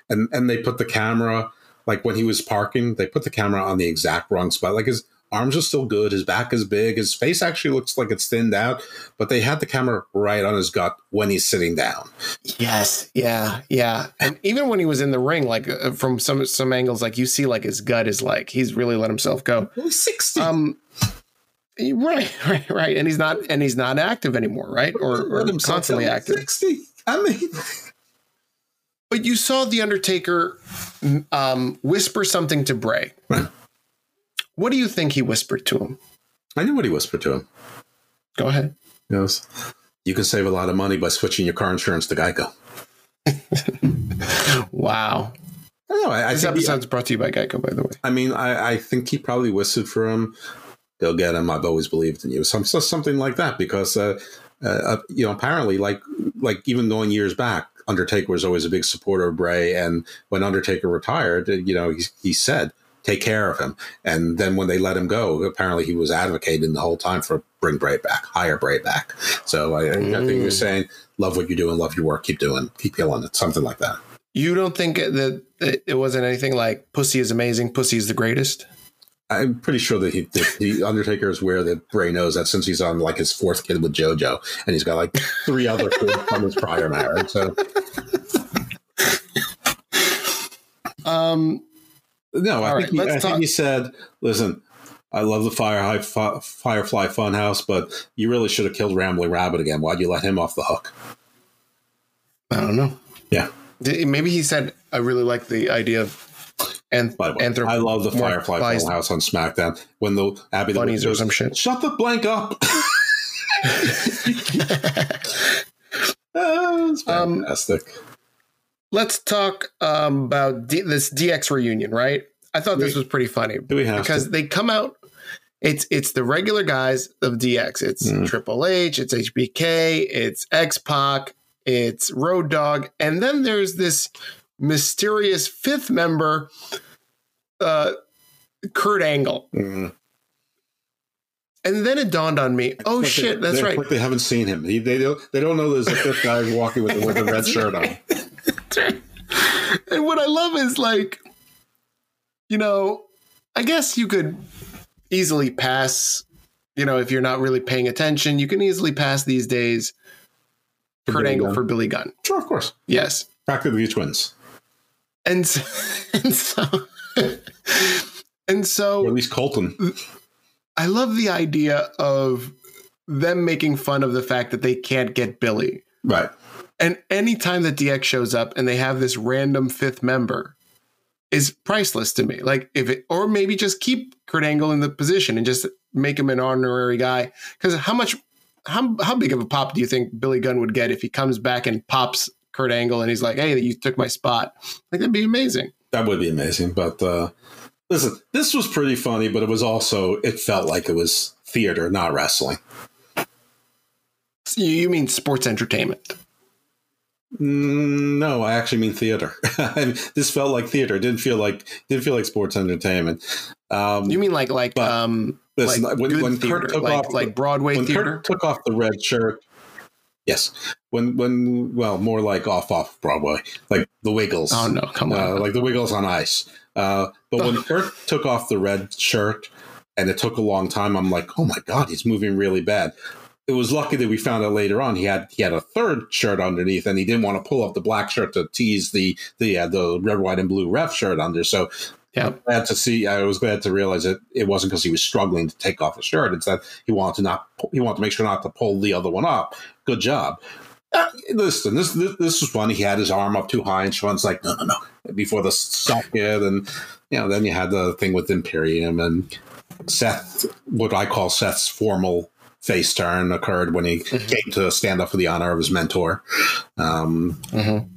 and and they put the camera like when he was parking, they put the camera on the exact wrong spot. Like his arms are still good, his back is big, his face actually looks like it's thinned out, but they had the camera right on his gut when he's sitting down. Yes. Yeah. Yeah. And even when he was in the ring, like uh, from some, some angles, like you see like his gut is like, he's really let himself go. He's sixty. Um, right, right, right. And he's not, and he's not active anymore, right? Or, or constantly active. Sixty. I mean. But you saw the Undertaker um, whisper something to Bray. Right. What do you think he whispered to him? I knew what he whispered to him. Go ahead. Yes. You can save a lot of money by switching your car insurance to Geico. Wow. I don't know. I, I This think he- brought to you by Geico, by the way. I mean, I, I think he probably whistled for him. go get him. I've always believed in you. Some so something like that because uh, uh, you know apparently like like even going years back, Undertaker was always a big supporter of Bray, and when Undertaker retired, you know he, he said take care of him. And then when they let him go, apparently he was advocating the whole time for bring Bray back, hire Bray back. So I, mm. I think he was saying, love what you're doing, love your work, keep doing, keep killing it, something like that. You don't think that it wasn't anything like "Pussy is amazing, Pussy is the greatest"? I'm pretty sure that he, that the Undertaker is aware that Bray knows that since he's on like his fourth kid with JoJo, and he's got like three other kids from his prior marriage. So, um, no, I, think, right, he, I think he said, "Listen, I love the Fire, Firefly Funhouse, but you really should have killed Rambling Rabbit again. Why'd you let him off the hook?" I don't know. Yeah, maybe he said, "I really like the idea of." And anthrop- I love the Firefly Funhouse on SmackDown when the Abby the bunnies or some shit. Shut the blank up. oh, fantastic. Um, let's talk um, about D- this DX reunion, right? I thought this was pretty funny because to? they come out. It's it's the regular guys of DX. It's mm. Triple H. It's HBK. It's X Pac. It's Road Dog, and then there's this mysterious fifth member, uh, Kurt Angle. Mm. And then it dawned on me. Oh shit, they, that's right. They haven't seen him. They, they don't. They don't know there's a fifth guy walking with, with a red shirt on. and what I love is like, you know, I guess you could easily pass, you know, if you're not really paying attention, you can easily pass these days for Kurt Billy Angle Gunn. for Billy Gunn. Sure, of course. Yes. Back to the twins. And so, and so, and so or at least Colten. I love the idea of them making fun of the fact that they can't get Billy. Right. And anytime that DX shows up and they have this random fifth member is priceless to me. Like if it, or maybe just keep Kurt Angle in the position and just make him an honorary guy. Because how much, how how big of a pop do you think Billy Gunn would get if he comes back and pops Kurt Angle and he's like, "Hey, you took my spot." Like that'd be amazing. That would be amazing. But uh, listen, this was pretty funny, but it was also it felt like it was theater, not wrestling. You mean sports entertainment? Mm, no, I actually mean theater. this felt like theater. It didn't feel like didn't feel like sports entertainment. Um, you mean like like um listen, like when, when theater, Kurt took like, off like Broadway when theater Kurt took off the red shirt. Yes, when when well more like off off Broadway, like the Wiggles. Oh no, come on, uh, like the Wiggles on ice. Uh, but when Kurt took off the red shirt, and it took a long time, I'm like, oh my god, he's moving really bad it was lucky that we found out later on he had he had a third shirt underneath, and he didn't want to pull up the black shirt to tease the the uh, the red, white, and blue ref shirt under. So yeah, glad to see. I was glad to realize that it wasn't because he was struggling to take off his shirt. It's that he wanted to not he wanted to make sure not to pull the other one up. Good job. Uh, listen, this, this this was funny. He had his arm up too high, and Shawn's like, no, no, no, before the socket, and you know, then you had the thing with Imperium and Seth, what I call Seth's formal face turn occurred when he mm-hmm. came to stand up for the honor of his mentor. Um, mm-hmm.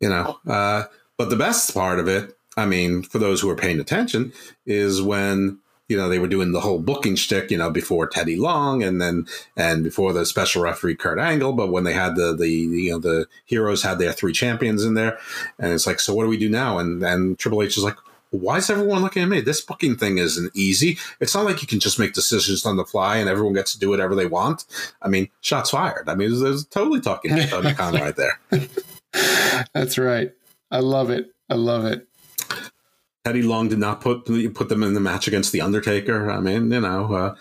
You know, uh, but the best part of it, I mean, for those who are paying attention, is when you know they were doing the whole booking shtick, you know, before Teddy Long and then and before the special referee Kurt Angle, but when they had the the you know the heroes had their three champions in there, and it's like, so what do we do now? And and Triple H is like, why is everyone looking at me? This booking thing isn't easy. It's not like you can just make decisions on the fly and everyone gets to do whatever they want. I mean, shots fired. I mean, there's, totally talking to Tony Khan right there. That's right. I love it. I love it. Teddy Long did not put put them in the match against the Undertaker. I mean, you know. Uh,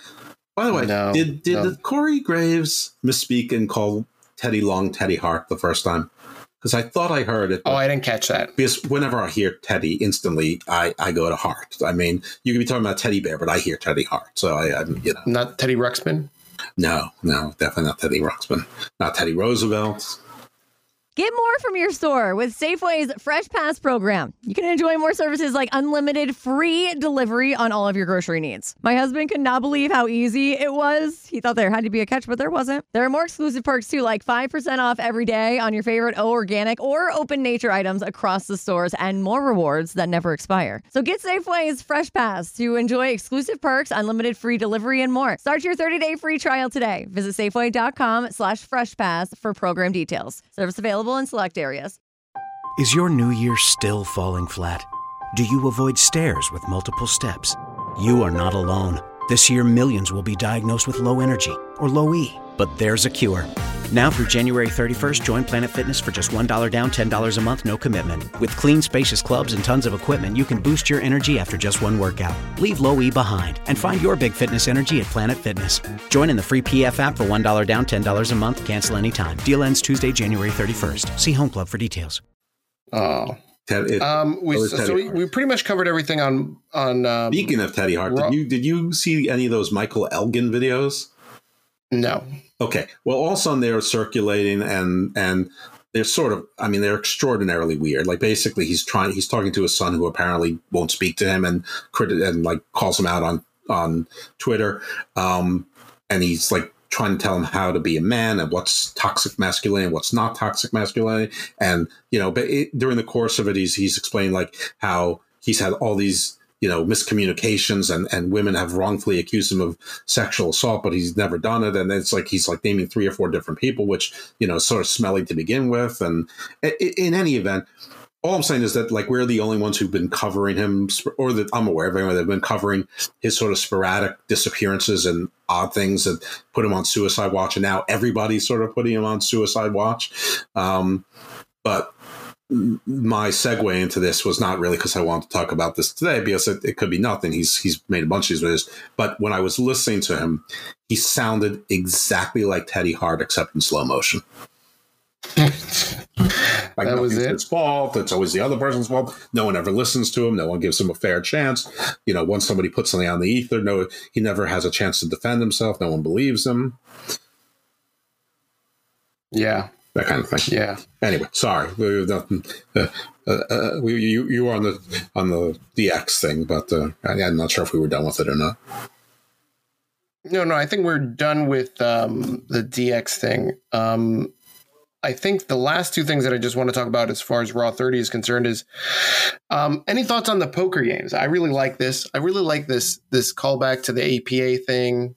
by the way, no, did did no. Corey Graves misspeak and call Teddy Long Teddy Hart the first time? Because I thought I heard it. Oh, I didn't catch that. Because whenever I hear Teddy, instantly I, I go to Hart. I mean, you could be talking about Teddy Bear, but I hear Teddy Hart. So I, I you know, not Teddy Ruxpin. No, no, definitely not Teddy Ruxpin. Not Teddy Roosevelt. Get more from your store with Safeway's Fresh Pass program. You can enjoy more services like unlimited free delivery on all of your grocery needs. My husband could not believe how easy it was. He thought there had to be a catch, but there wasn't. There are more exclusive perks too, like 5% off every day on your favorite O organic or open nature items across the stores and more rewards that never expire. So get Safeway's Fresh Pass to enjoy exclusive perks, unlimited free delivery, and more. Start your 30-day free trial today. Visit Safeway.com slash Fresh Pass for program details. Service available in select areas. Is your new year still falling flat? Do you avoid stairs with multiple steps? You are not alone. This year, millions will be diagnosed with low energy or low E, but there's a cure. Now through January 31st, join Planet Fitness for just $1 down, $10 a month, no commitment. With clean, spacious clubs and tons of equipment, you can boost your energy after just one workout. Leave low E behind and find your big fitness energy at Planet Fitness. Join in the free PF app for $1 down, $10 a month, cancel anytime. Deal ends Tuesday, January 31st. See Home Club for details. Oh. Ted, Um, we, so we, we pretty much covered everything on on. Um, Speaking of Teddy Hart, Ro- did you did you see any of those Michael Elgin videos? no, Okay. Well, also they're circulating and and they're sort of I mean they're extraordinarily weird. Like basically he's trying he's talking to his son who apparently won't speak to him and criti- and like calls him out on on Twitter. Um and he's like trying to tell him how to be a man and what's toxic masculinity, and what's not toxic masculinity. And you know, but it, during the course of it he's he's explained like how he's had all these you know miscommunications and and women have wrongfully accused him of sexual assault but he's never done it. And it's like he's like naming three or four different people which you know sort of smelly to begin with. And in any event all I'm saying is that like we're the only ones who've been covering him, or that I'm aware of anyone that have been covering his sort of sporadic disappearances and odd things that put him on suicide watch, and now everybody's sort of putting him on suicide watch. Um, but my segue into this was not really because I wanted to talk about this today because it, it could be nothing. He's he's made a bunch of these videos, but when I was listening to him, he sounded exactly like Teddy Hart, except in slow motion. Like That was it? His fault. It's always the other person's fault. No one ever listens to him. No one gives him a fair chance. You know, once somebody puts something on the ether, no, he never has a chance to defend himself. No one believes him. yeah, That kind of thing. yeah. Anyway, sorry. Nothing. Uh, uh, uh, we, you you were on the on the DX thing, but uh, I, I'm not sure if we were done with it or not. No, no, I think we're done with um, the DX thing. Um, I think the last two things that I just want to talk about as far as Raw 30 is concerned is um, any thoughts on the poker games? I really like this. I really like this this callback to the APA thing.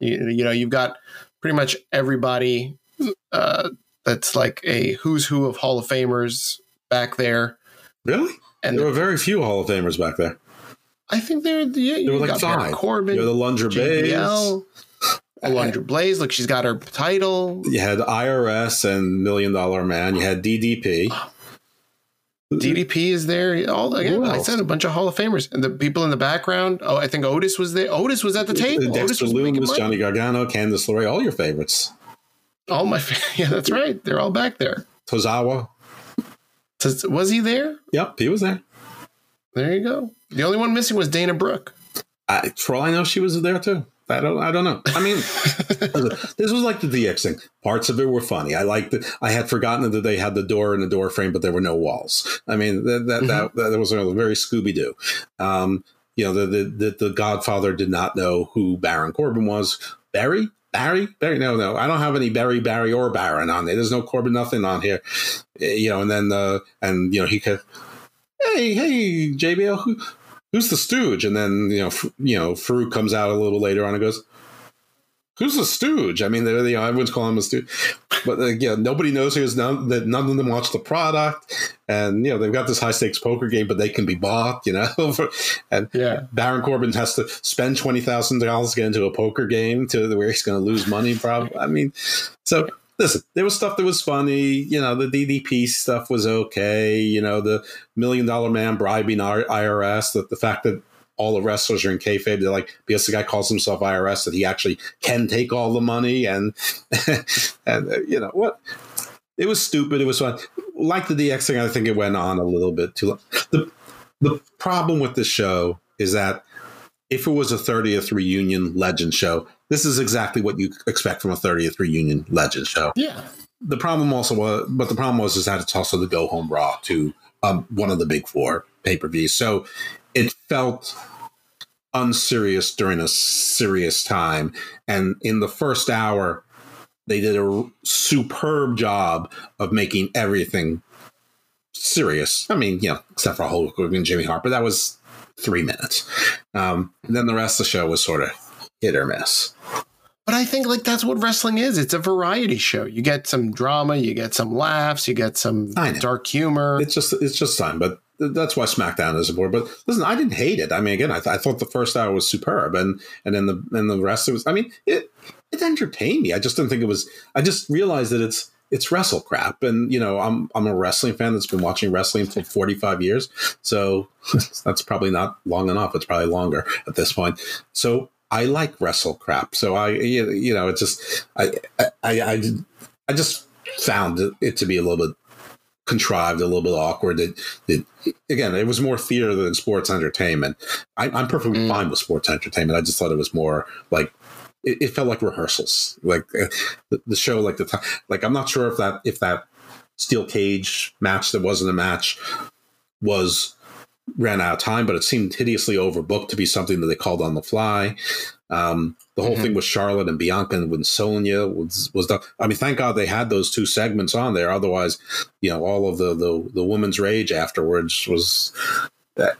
You, you know, you've got pretty much everybody uh, that's like a who's who of Hall of Famers back there. Really? And there were very few Hall of Famers back there. I think they're yeah, There were you like five. Corbin, You had the Lunger Bays. JBL, Alundra Blayze. Look, she's got her title. You had IRS and Million Dollar Man. You had DDP. DDP is there. All again, I said a bunch of Hall of Famers, and the people in the background. Oh, I think Otis was there. Otis was at the table. Otis Dexter was making Loomis. Johnny Gargano, Candice LeRae, all your favorites. All my, yeah, that's right. They're all back there. Tozawa. Was he there? Yep, he was there. There you go. The only one missing was Dana Brooke. I, for all I know, she was there too. I don't. I don't know. I mean, this was like the DX thing. Parts of it were funny. I liked it. I had forgotten that they had the door and the door frame, but there were no walls. I mean, that that that, that was a very Scooby Doo. Um, you know, the, the the the Godfather did not know who Baron Corbin was. Barry. Barry, Barry, no, no, I don't have any Barry, Barry, or Baron on there. There's no Corbin, nothing on here. Eh, You know, and then, uh, and you know, he could, hey, hey, JBL, who, who's the stooge? And then you know, F- you know, Faarooq comes out a little later on and goes, "Who's the stooge?" I mean, they're, you know, everyone's calling him a stooge, but uh, yeah, nobody knows who's none that none of them watch the product, and you know, they've got this high stakes poker game, but they can be bought, you know, for- and Yeah. Baron Corbin has to spend twenty thousand dollars to get into a poker game to where he's going to lose money. Probably, I mean, so. Listen, there was stuff that was funny. You know, the DDP stuff was okay. You know, the Million Dollar Man bribing IRS. That the fact that all the wrestlers are in kayfabe, they're like because the guy calls himself IRS that he actually can take all the money and and uh, you know what. It was stupid. It was fun. Like the DX thing, I think it went on a little bit too long. The the problem with the show is that if it was a 30th reunion legend show, this is exactly what you expect from a 30th reunion legend show. Yeah. the problem also was, but the problem was is that it's also the go home raw to um, one of the big four pay per views. So it felt unserious during a serious time. And in the first hour, they did a superb job of making everything serious. I mean, you know, except for Hulk Hogan and Jimmy Harper, that was three minutes. Um, then the rest of the show was sort of hit or miss. But I think like that's what wrestling is. It's a variety show. You get some drama, you get some laughs, you get some dark humor. It's just it's just fun, but that's why SmackDown is important. But listen, I didn't hate it. I mean, again, I, th- I thought the first hour was superb, and and then the and the rest it was. I mean, it it entertained me. I just didn't think it was. I just realized that it's it's wrestle crap, and you know, I'm I'm a wrestling fan that's been watching wrestling for 45 years, so that's probably not long enough. It's probably longer at this point. So I like wrestle crap. So I you know, it's just I I I, I just found it to be a little bit contrived, a little bit awkward. That, that again, it was more theater than sports entertainment. I, am perfectly mm. fine with sports entertainment. I just thought it was more like it, it felt like rehearsals, like uh, the, the, show, like the time. Like I'm not sure if that if that steel cage match that wasn't a match was ran out of time, but it seemed hideously overbooked to be something that they called on the fly. Um, the whole mm-hmm. thing with Charlotte and Bianca and when Sonya was was done. I mean, thank God they had those two segments on there. Otherwise, you know, all of the the, the woman's rage afterwards was. Uh,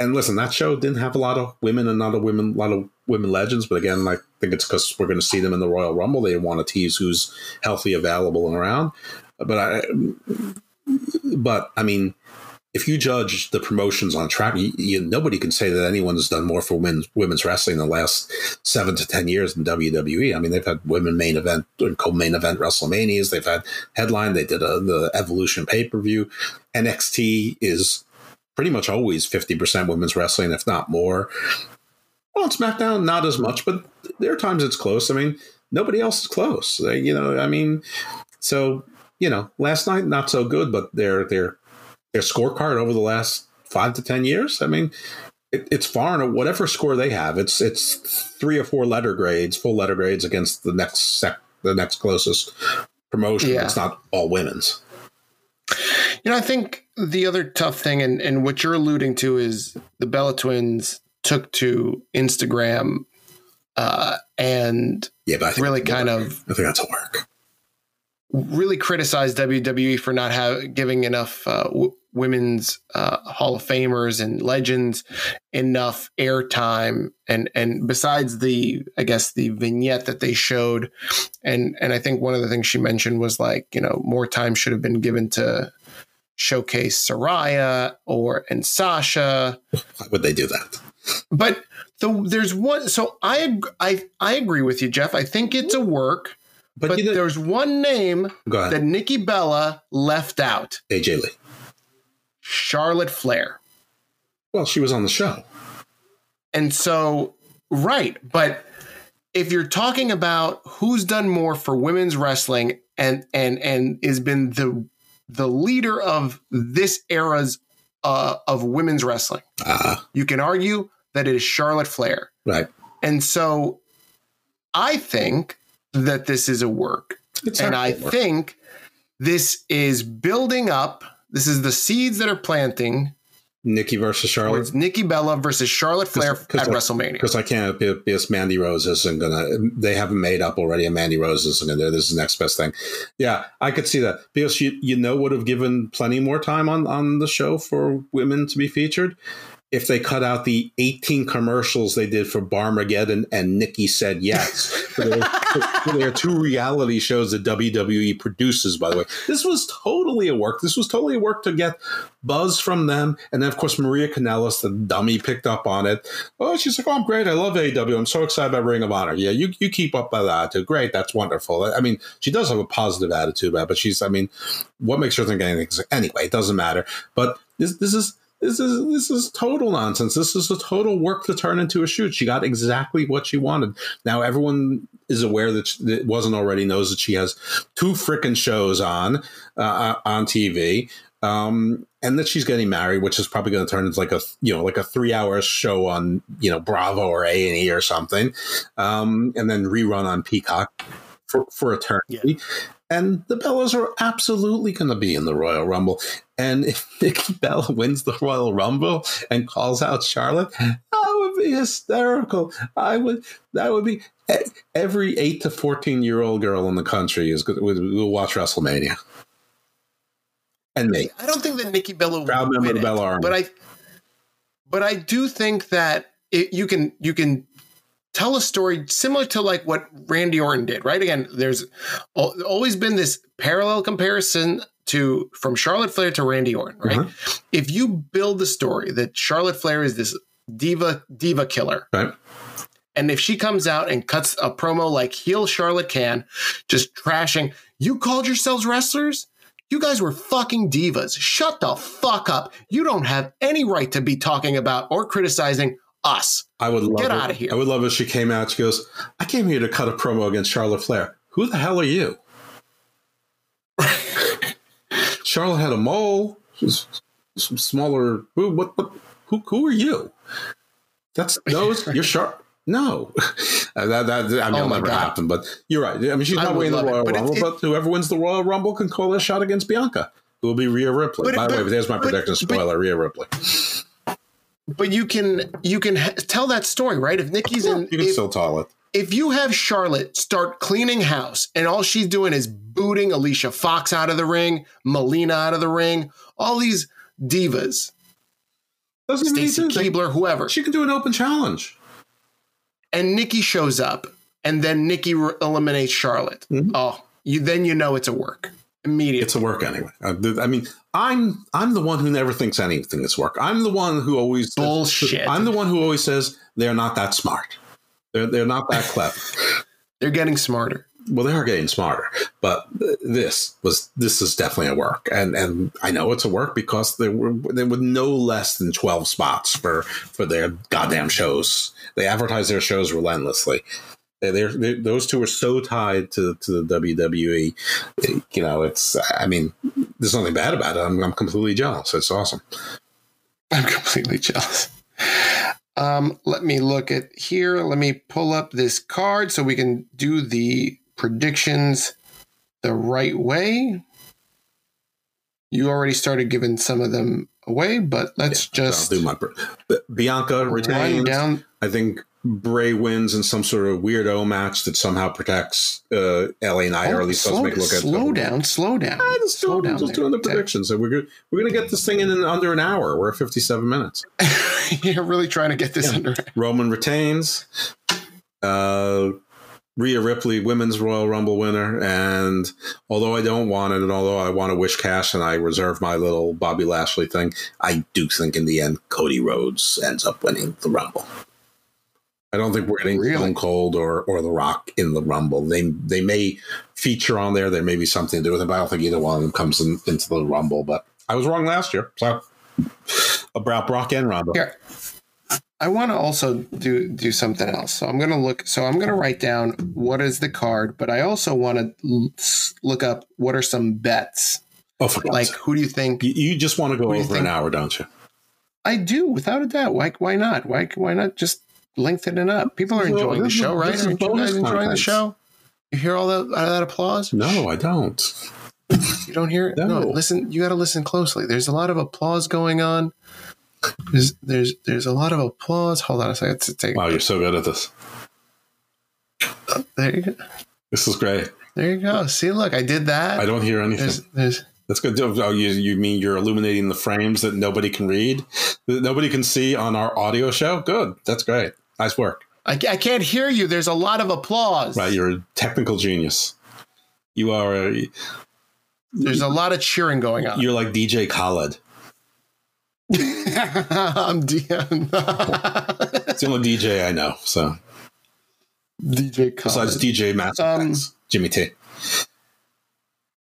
and listen, that show didn't have a lot of women and not a women, a lot of women legends. But again, I think it's because we're going to see them in the Royal Rumble. They want to tease who's healthy, available, and around. But I, but I mean, if you judge the promotions on track, you, you, nobody can say that anyone's done more for women's women's wrestling in the last seven to ten years than WWE. I mean, they've had women main event and co-main event WrestleManias. They've had headline. They did a, the Evolution pay per view. NXT is pretty much always fifty percent women's wrestling, if not more. Well, on SmackDown, not as much, but there are times it's close. I mean, nobody else is close. They, you know, I mean, so you know, last night not so good, but they're they're their scorecard over the last five to ten years. I mean, it, it's far and whatever score they have, it's it's three or four letter grades, full letter grades against the next sec, the next closest promotion. Yeah. It's not all women's. You know, I think the other tough thing, and, and what you're alluding to, is the Bella twins took to Instagram uh, and yeah, but really kind of I think that's a work. Really criticized WWE for not have, giving enough uh, w- women's uh, Hall of Famers and legends enough airtime. And and besides the, I guess the vignette that they showed, and and I think one of the things she mentioned was like, you know, more time should have been given to showcase Saraya or and Sasha. Why would they do that? But the, there's one. So I I I agree with you, Jeff. I think it's a work. But, but there's one name that Nikki Bella left out. AJ Lee. Charlotte Flair. Well, she was on the show. And so, right. But if you're talking about who's done more for women's wrestling and and and has been the the leader of this era's uh, of women's wrestling, uh, you can argue that it is Charlotte Flair. Right. And so I think that this is a work. It's and I work. think this is building up this is the seeds that are planting. Nikki versus Charlotte. It's Nikki Bella versus Charlotte Flair Cause, cause at I, WrestleMania. Because I can't because Mandy Rose isn't gonna. They haven't made up already, and Mandy Rose isn't gonna. This is the next best thing. Yeah, I could see that because you you know would have given plenty more time on on the show for women to be featured if they cut out the 18 commercials they did for Barmageddon and Nikki said yes. there, are two reality shows that WWE produces, by the way. This was totally a work. This was totally a work to get buzz from them. And then, of course, Maria Kanellis, the dummy, picked up on it. Oh, she's like, oh, I'm great. I love AEW. I'm so excited about Ring of Honor. Yeah, you, you keep up by that attitude. Great. That's wonderful. I mean, she does have a positive attitude about it, but she's, I mean, what makes her think anything? Anyway, it doesn't matter. But this, this is this is this is total nonsense. This is a total work to turn into a shoot. She got exactly what she wanted. Now everyone is aware that it wasn't already knows that she has two freaking shows on uh, uh, on TV. Um, and that she's getting married, which is probably going to turn into like a you know like a three hour show on you know Bravo or A and E or something, um, and then rerun on Peacock for for eternity. Yeah. And the Bellas are absolutely going to be in the Royal Rumble. And if Nikki Bella wins the Royal Rumble and calls out Charlotte, that would be hysterical. I would. That would be every eight to fourteen year old girl in the country is will, will watch WrestleMania. And me, I don't think that Nikki Bella proud will member of the Bella Army. but I, but I do think that it, you can you can tell a story similar to like what Randy Orton did, right? Again, there's always been this parallel comparison to from Charlotte Flair to Randy Orton, right? Mhm. If you build the story that Charlotte Flair is this diva diva killer, right? and if she comes out and cuts a promo like heel Charlotte can, just trashing, you called yourselves wrestlers? You guys were fucking divas. Shut the fuck up. You don't have any right to be talking about or criticizing us. I would love Get it. outta here. I would love if she came out. She goes, "I came here to cut a promo against Charlotte Flair. Who the hell are you?" Charlotte had a mole. She's some smaller. Who? What? What? Who? Who are you? That's those. You're sharp. No, that, that I mean, Oh it'll never God. happen. But you're right. I mean, she's not winning the love it, Royal but Rumble. it- but whoever wins the Royal Rumble can call their shot against Bianca. Who will be Rhea Ripley? But it- By the but- way, there's my prediction. Spoiler: Rhea Ripley. But you can you can ha- tell that story, right? If Nikki's in You can if, still tell it. if you have Charlotte start cleaning house and all she's doing is booting Alicia Fox out of the ring, Melina out of the ring, all these divas, Doesn't even need Stacy Keibler, whoever, She can do an open challenge. and Nikki shows up, and then Nikki re- eliminates Charlotte. Mhm. Oh, you then you know it's a work immediately. It's a work anyway. Uh, I, I mean, I'm I'm the one who never thinks anything is work. I'm the one who always Bullshit. I'm the one who always says they're not that smart. They're they're not that clever. They're getting smarter. well, they are getting smarter, but this was this is definitely a work, and and I know it's a work because there were there were no less than twelve spots for for their goddamn shows. They advertise their shows relentlessly. They- They're, those two are so tied to to the WWE. You know, it's I mean, there's nothing bad about it. I'm, I'm completely jealous. It's awesome. I'm completely jealous. Um, let me look at here. Let me pull up this card so we can do the predictions the right way. You already started giving some of them away, but let's just I'll do my Bianca retains. down. I think Bray wins in some sort of weirdo match that somehow protects uh, LA Knight, or at least doesn't make it look at slow down, slow down, Ah, just slow doing, down. just there. doing the predictions. So we're good. We're gonna get this thing in, in under an hour. We're at 57 minutes. You're really trying to get this under. Roman retains. Uh, Rhea Ripley, women's Royal Rumble winner, and although I don't want it, and although I want to wish cash, and I reserve my little Bobby Lashley thing, I do think in the end Cody Rhodes ends up winning the Rumble. I don't think we're getting Really? Stone Cold or or The Rock in the Rumble. They they may feature on there. There may be something to do with it, but I don't think either one of them comes in, into the Rumble. But I was wrong last year, so about Brock and Ronda. Here, I want to also do do something else. So I'm gonna look. So I'm gonna write down what is the card, but I also want to look up what are some bets. Oh, for Like, who do you think? You, you just want to go What do you over an hour, don't you? I do, without a doubt. Why? Why not? Why? Why not just lengthen it up? People are Well, enjoying the this is- show, right? Aren't you guys enjoying the show? You hear all that all that applause? No, I don't. You don't hear it? No. No. listen. You got to listen closely. There's a lot of applause going on. There's there's there's a lot of applause. Hold on a second. To take, Wow, you're so good at this. Uh, there you go. This is great. There you go. See, look, I did that. I don't hear anything. There's there's That's good. Oh, oh you, you mean you're illuminating the frames that nobody can read, that nobody can see on our audio show? Good. That's great. Nice work. I, I can't hear you. There's a lot of applause. Right, you're a technical genius. You are. A, There's a lot of cheering going on. you're like DJ Khaled. I'm DM. It's the only DJ I know. So DJ besides DJ Master Um, Jimmy T.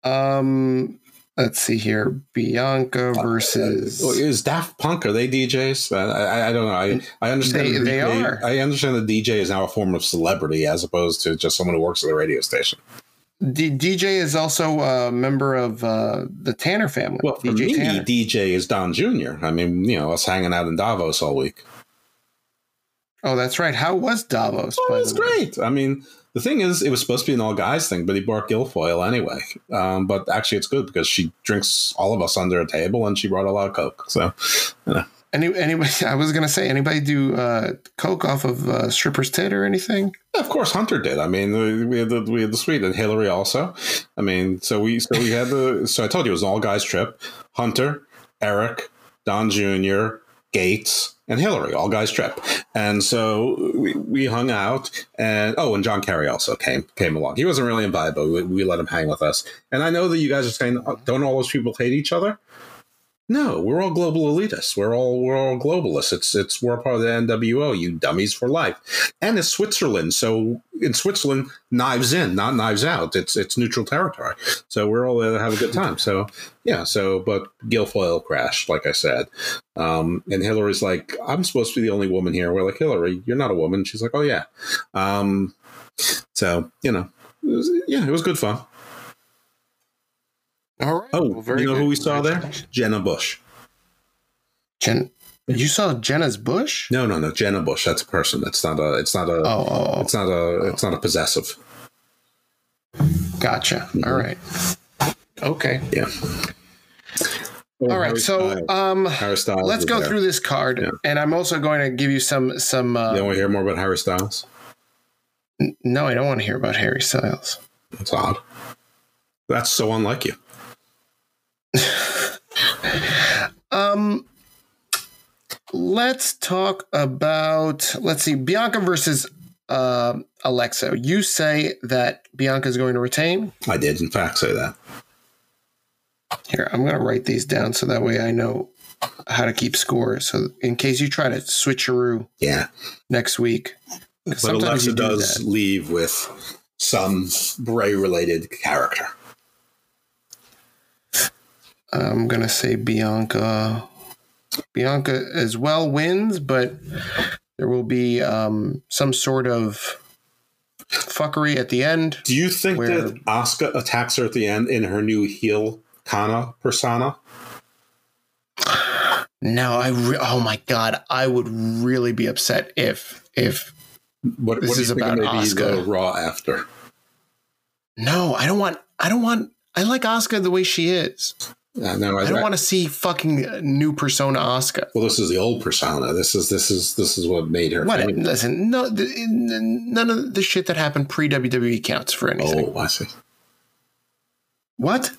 Um, let's see here. Bianca versus. Oh, Is Daft Punk are they DJs? I, I, don't know. I, I understand They- the they DJ are. I understand the DJ is now a form of celebrity as opposed to just someone who works at a radio station. D- DJ is also a member of uh, the Tanner family. Well, for DJ me, Tanner. DJ is Don Jr. I mean, you know, us hanging out in Davos all week. oh, that's right. How was Davos? Oh, the way? great. I mean, The thing is, it was supposed to be an all guys thing, but he brought Guilfoyle anyway. Um, but actually, it's good because she drinks all of us under a table, and she brought a lot of coke. So, you know. Any anybody? I was gonna say anybody do uh, coke off of uh, stripper's tit or anything? Yeah, of course, Hunter did. I mean, we- we had the we had the suite, and Hillary also. I mean, so we so we had the so I told you it was an all guys trip. Hunter, Eric, Don Jr., Gates, and Hillary, all guys trip. And so we, we hung out, and oh, and John Kerry also came came along. He wasn't really invited, but we, we let him hang with us. And I know that you guys are saying, oh, don't all those people hate each other? No, we're all global elitists. We're all we're all globalists. It's it's we're part of the NWO. You dummies for life. And it's Switzerland, so in Switzerland, knives in, not knives out. It's it's neutral territory. So we're all there to have a good time. So yeah. So but Guilfoyle crashed, like I said, um, and Hillary's like, I'm supposed to be the only woman here. We're like, Hillary, you're not a woman. She's like, Oh yeah. Um, so you know, it was, yeah, it was good fun. All right. Oh, Well, very you know good. who we saw there? Jenna Bush. Jen, you saw Jenna's bush? No, no, no. Jenna Bush. That's a person. It's not a. It's not a. Oh, oh, oh. It's not a. It's not a possessive. Gotcha. Mm-hmm. All right. Okay. Yeah. All right. So um, let's go there. through this card, Yeah. and I'm also going to give you some some. Uh, You want to hear more about Harry Styles? no, I don't want to hear about Harry Styles. That's odd. That's so unlike you. Um, let's talk about let's see Bianca versus uh, Alexa. You say that Bianca is going to retain. I did, in fact, say that. Here, I'm going to write these down so that way I know how to keep score. So in case you try to switcheroo Yeah, next week, but sometimes Alexa do does that. leave with some Bray-related character. I'm going to say Bianca. Bianca as well wins, but there will be um, some sort of fuckery at the end. Do you think Where- that Asuka attacks her at the end in her new heel Kana persona? No, I re- oh my god, I would really be upset if if What, This what is about Asuka. Raw after? no, I don't want I don't want I like Asuka the way she is. Uh, no, I don't want to see fucking new persona Oscar. Well, this is the old persona. This is this is this is what made her. What? famous. Listen, no, th- none of the shit that happened pre WWE counts for anything. Oh, I see. What?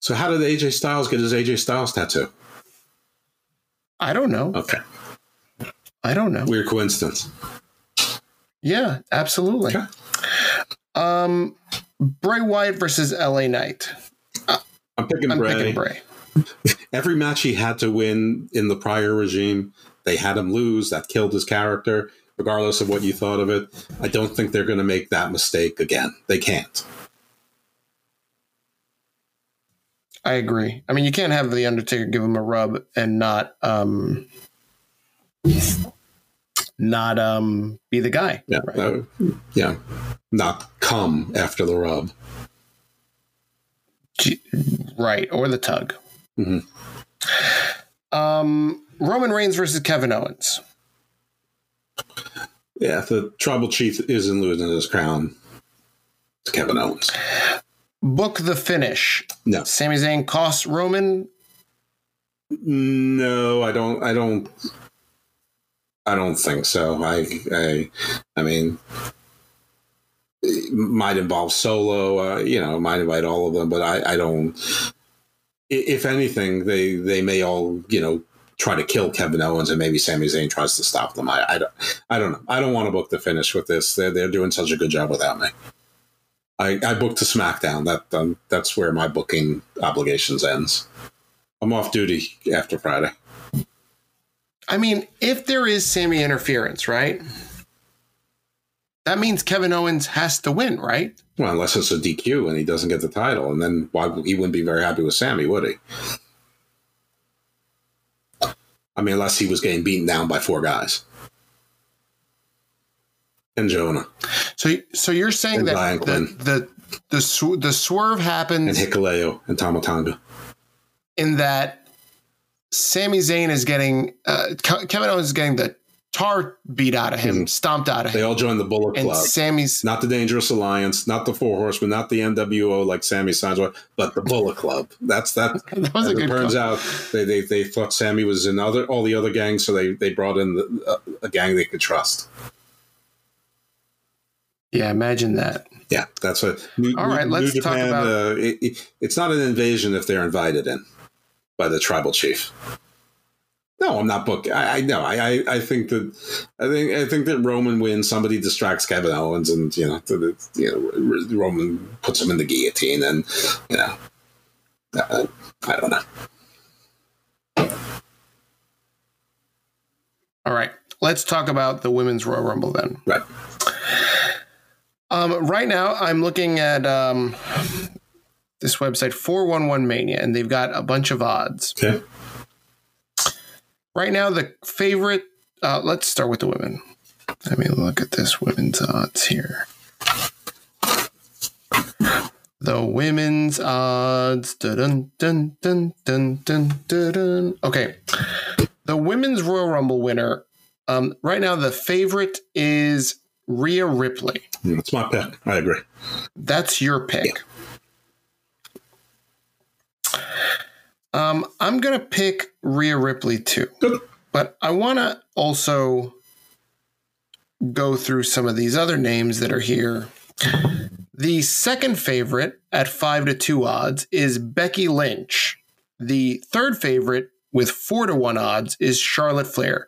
So, how did AJ Styles get his AJ Styles tattoo? I don't know. Okay, I don't know. weird coincidence. Yeah, absolutely. Okay. Um, Bray Wyatt versus LA Knight. I'm picking I'm Bray. picking Bray. Every match he had to win in the prior regime, they had him lose. That killed his character, regardless of what you thought of it. I don't think they're going to make that mistake again. They can't. I agree. I mean, you can't have the Undertaker give him a rub and not um not um be the guy. Yeah, right? yeah, not come after the rub. Right, or the tug. Mhm. Um, Roman Reigns versus Kevin Owens. Yeah, the tribal chief isn't losing his crown. It's Kevin Owens. Book the finish. No, Sami Zayn costs Roman. no, I don't. I don't. I don't think so. I, I, I mean, might involve Solo. Uh, you know, might invite all of them, but I, I don't. If anything, they they may all you know try to kill Kevin Owens, and maybe Sami Zayn tries to stop them. I, I don't. I don't know. I don't want to book the finish with this. They're they're doing such a good job without me. I, I booked to SmackDown. That um, that's where my booking obligations ends. I'm off duty after Friday. I mean, if there is Sami interference, right? That means Kevin Owens has to win, right? Well, unless it's a DQ and he doesn't get the title, and then why he wouldn't be very happy with Sami, would he? I mean, unless he was getting beaten down by four guys and Jonah So, so you're saying And that the the the, sw- the swerve and happens Hikuleo and Tama Tonga. in that Sami Zayn is getting uh, Kevin Owens is getting the tar beat out of him, Mhm. stomped out of They him. They all joined the Bullet And Club. Sami's not the Dangerous Alliance, not the Four Horsemen, not the NWO like Sami signs with, but the Bullet Club. That's that. that was a good turns club. out, they, they they thought Sami was in other all the other gangs, so they they brought in the, uh, a gang they could trust. Yeah, imagine that. Yeah, that's a. New, All right, New- let's New talk about- Uh, it, it- it's not an invasion if they're invited in by the tribal chief. No, I'm not booking. I, know. I, I, I think that I think I think that Roman wins. Somebody distracts Kevin Owens, and you know, the, the, you know, Roman puts him in the guillotine, and you know, uh, I don't know. All right, let's talk about the women's Royal Rumble then. Right. Um, right now, I'm looking at um, this website, 411 Mania, and they've got a bunch of odds. Okay. Right now, the favorite, uh, let's start with the women. Let me look at this women's odds here. The women's odds. Dun, dun, dun, dun, dun, dun. Okay. The women's Royal Rumble winner, um, right now, the favorite is Rhea Ripley. That's my pick. I agree. That's your pick. Um, I'm gonna pick Rhea Ripley too, Good. but I want to also go through some of these other names that are here. The second favorite at five to two odds is Becky Lynch. The third favorite with four to one odds is Charlotte Flair.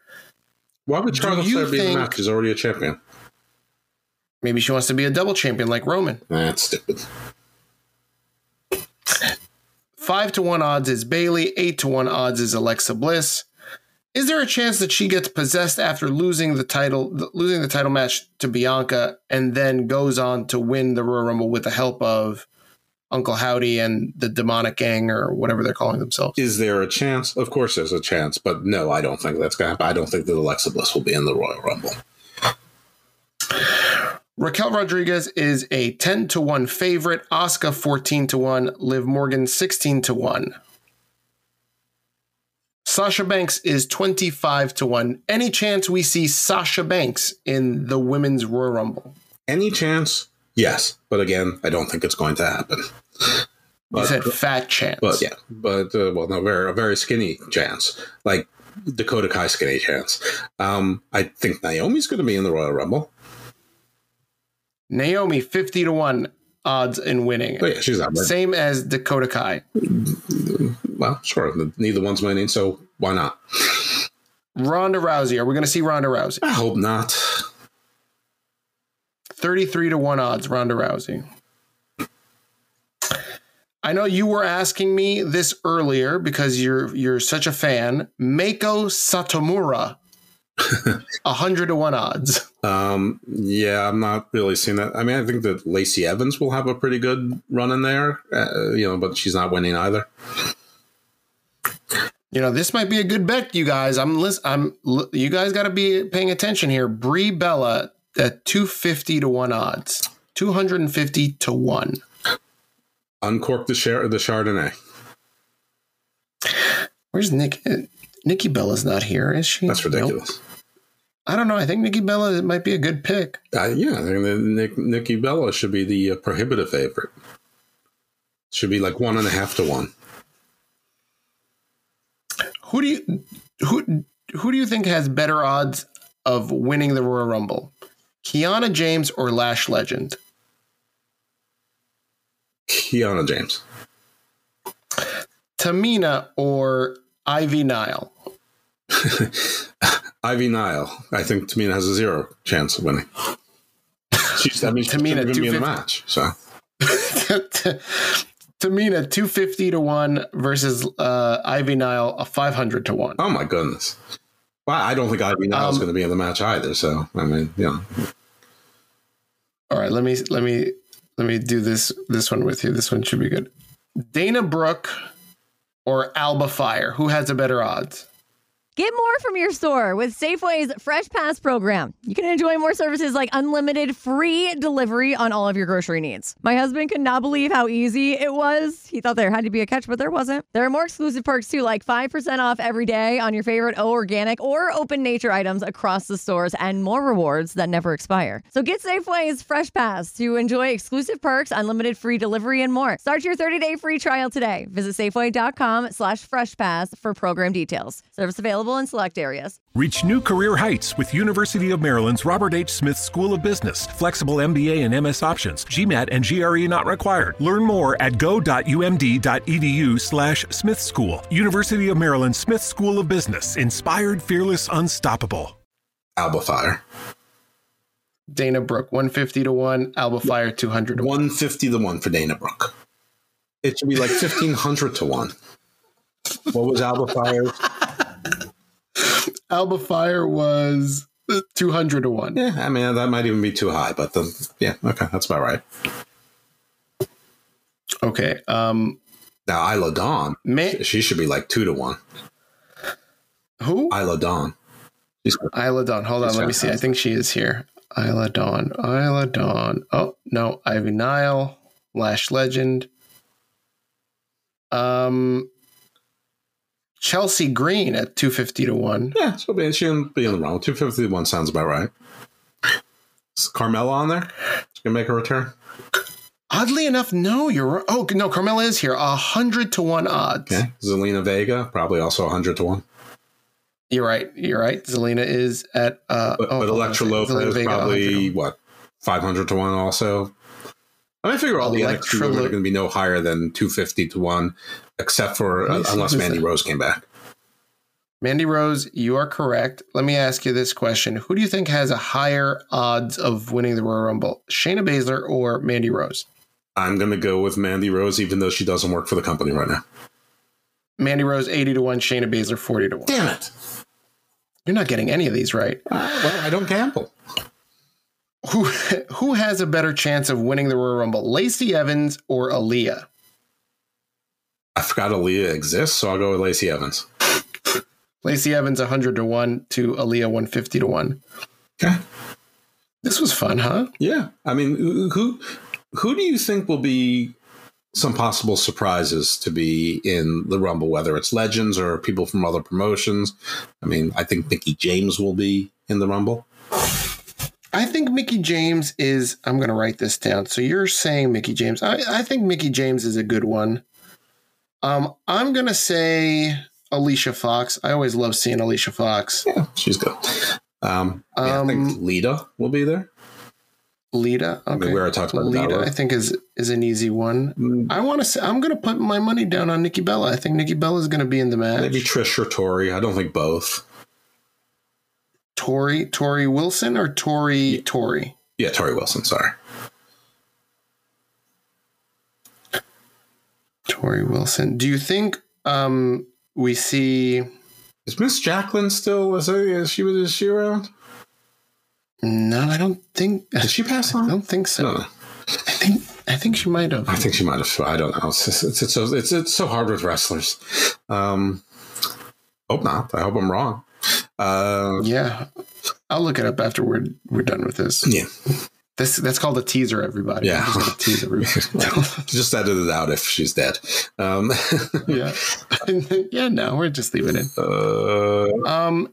Why would Charlotte Flair be in the match? She's already a champion. Maybe she wants to be a double champion like Roman. That's stupid. Five to one odds is Bayley. Eight to one odds is Alexa Bliss. Is there a chance that she gets possessed after losing the title, losing the title match to Bianca, and then goes on to win the Royal Rumble with the help of Uncle Howdy and the demonic gang or whatever they're calling themselves? Is there a chance? Of course, there's a chance, but no, I don't think that's to happen. I don't think that Alexa Bliss will be in the Royal Rumble. Raquel Rodriguez is a 10 to 1 favorite, Asuka 14 to 1, Liv Morgan 16 to 1. Sasha Banks is 25 to 1. Any chance we see Sasha Banks in the women's Royal Rumble? Any chance? Yes, but again, I don't think it's going to happen. You But- said fat chance. But yeah, but uh, well, no, very a very skinny chance, like Dakota Kai skinny chance. Um, I think Naomi's going to be in the Royal Rumble. Naomi 50 to 1 odds in winning. Oh yeah, she's not. Same. Same as Dakota Kai. Well, sure. Neither one's winning, so why not? Ronda Rousey. Are we going to see Ronda Rousey? I hope not. 33 to 1 odds, Ronda Rousey. I know you were asking me this earlier because you're you're such a fan. Meiko Satomura. 100 to 1 odds. Um, yeah, I'm not really seeing that. I mean, I think that Lacey Evans will have a pretty good run in there, uh, you know, but she's not winning either. You know, this might be a good bet, you guys. I'm lis- I'm l- you guys got to be paying attention here. Brie Bella at 250 to 1 odds. 250 to 1. Uncork the Char- the Chardonnay. Where's Nick? Nikki Bella's not here, is she? That's Nope. I don't know. I think Nikki Bella might be a good pick. Uh, yeah, I think Nick, Nikki Bella should be the uh, prohibitive favorite. Should be like one and a half to one. Who do you who who do you think has better odds of winning the Royal Rumble? Kiana James or Lash Legend? Kiana James. Tamina or Ivy Nile? Ivy Nile. I think Tamina has a zero chance of winning. She's, I mean, Tamina, shouldn't even be in the 250. match. So Tamina 250 to 1 versus uh, Ivy Nile a 500 to 1. Oh my goodness. Well, I don't think Ivy Nile's Um, going to be in the match either. So I mean, you know, All right, let me let me let me do this this one with you. This one should be good. Dana Brooke or Alba Fyre, who has a better odds? Get more from your store with Safeway's Fresh Pass program. You can enjoy more services like unlimited free delivery on all of your grocery needs. My husband could not believe how easy it was. He thought there had to be a catch, but there wasn't. There are more exclusive perks too, like 5% off every day on your favorite O organic or open nature items across the stores and more rewards that never expire. So get Safeway's Fresh Pass to enjoy exclusive perks, unlimited free delivery, and more. Start your 30-day free trial today. Visit Safeway.com slash Fresh Pass for program details. Service available in select areas. Reach new career heights with University of Maryland's Robert H. Smith School of Business. Flexible MBA and MS options. GMAT and GRE not required. Learn more at go.umd.edu slash Smith School. University of Maryland Smith School of Business. Inspired, fearless, unstoppable. Alba Fyre. Dana Brooke, 150 to 1. Alba Fyre, 200 to 1. 150 to 1 for Dana Brooke. It should be like 1500 to 1. What was Alba Fyre's? Alba Fyre was 200 to 1. Yeah, I mean, that might even be too high, but the, yeah, okay, that's about right. Okay. Um, now, Isla Dawn, May- she should be like 2 to 1. Who? Isla Dawn. She's, Isla Dawn. Hold on, let me see. I think she is here. Isla Dawn. Isla Dawn. Oh, no. Ivy Nile. Lash Legend. Um, Chelsea Green at 250 to 1. Yeah, so she shouldn't be in the wrong. 250 to 1 sounds about right. Is Carmella on there? She's going to make a return? Oddly enough, no, you're. Oh, no, Carmella is here. 100 to 1 odds. Okay. Zelina Vega, probably also 100 to 1. You're right. You're right. Zelina is at. Uh, but, oh, but Elektra Lopez Vega, probably, what, 500 to 1 also? I mean, I figure all the NXT women are going to be no higher than 250 to 1, except for uh, unless Mandy Rose came back. Mandy Rose, you are correct. Let me ask you this question. Who do you think has a higher odds of winning the Royal Rumble, Shayna Baszler or Mandy Rose? I'm going to go with Mandy Rose, even though she doesn't work for the company right now. Mandy Rose, 80 to 1, Shayna Baszler, 40 to 1. Damn it. You're not getting any of these right. Uh, well, I don't gamble. Who who has a better chance of winning the Royal Rumble, Lacey Evans or Aliyah? I forgot Aliyah exists, so I'll go with Lacey Evans. Lacey Evans 100 to 1 to Aliyah 150 to 1. Okay. This was fun, huh? Yeah. I mean, who who do you think will be some possible surprises to be in the Rumble, whether it's legends or people from other promotions? I mean, I think Mickie James will be in the Rumble. I think Mickie James is. I'm going to write this down. So you're saying Mickie James. I, I think Mickie James is a good one. Um, I'm going to say Alicia Fox. I always love seeing Alicia Fox. Yeah, she's good. Um, yeah, I think Lita will be there. Lita, okay. I mean, we already talked about Lita. I think is is an easy one. Mm. I want to say I'm going to put my money down on Nikki Bella. I think Nikki Bella is going to be in the match. Maybe Trish or Tori. I don't think both. Tori Torrie Wilson or Tori yeah. Tori? Yeah, Torrie Wilson. Sorry. Torrie Wilson. Do you think um, we see? Is Miss Jacqueline still? Is, is she is she around? No, I don't think. Did she pass on? I don't think so. No. I think I think she might have. I think she might have. I don't know. It's it's, it's, so, it's, it's so hard with wrestlers. Um, hope not. I hope I'm wrong. Uh, yeah, I'll look it up after we're we're done with this. Yeah. This that's called a teaser, everybody. Yeah, just tease everybody. just edit it out if she's dead. Um, yeah, yeah. No, we're just leaving it. Uh, um.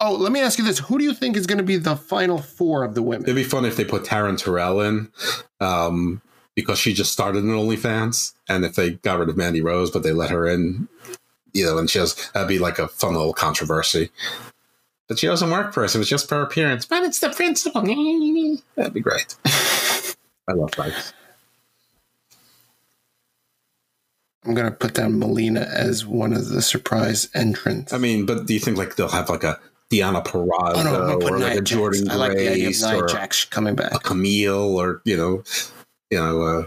Oh, let me ask you this: Who do you think is going to be the final four of the women? It'd be fun if they put Taryn Terrell in, um, because she just started in OnlyFans, and if they got rid of Mandy Rose, but they let her in, you know, and she has that'd be like a fun little controversy. But she doesn't work for us. It was just for appearance. But it's the principle. That'd be great. I love fights. I'm gonna put down Melina as one of the surprise entrants. I mean, but do you think like they'll have like a Diana Peraza oh, no, or like a Jax. Jordan I like the idea of Grace Nia or Jax coming back. a Kamille or you know, you know, uh,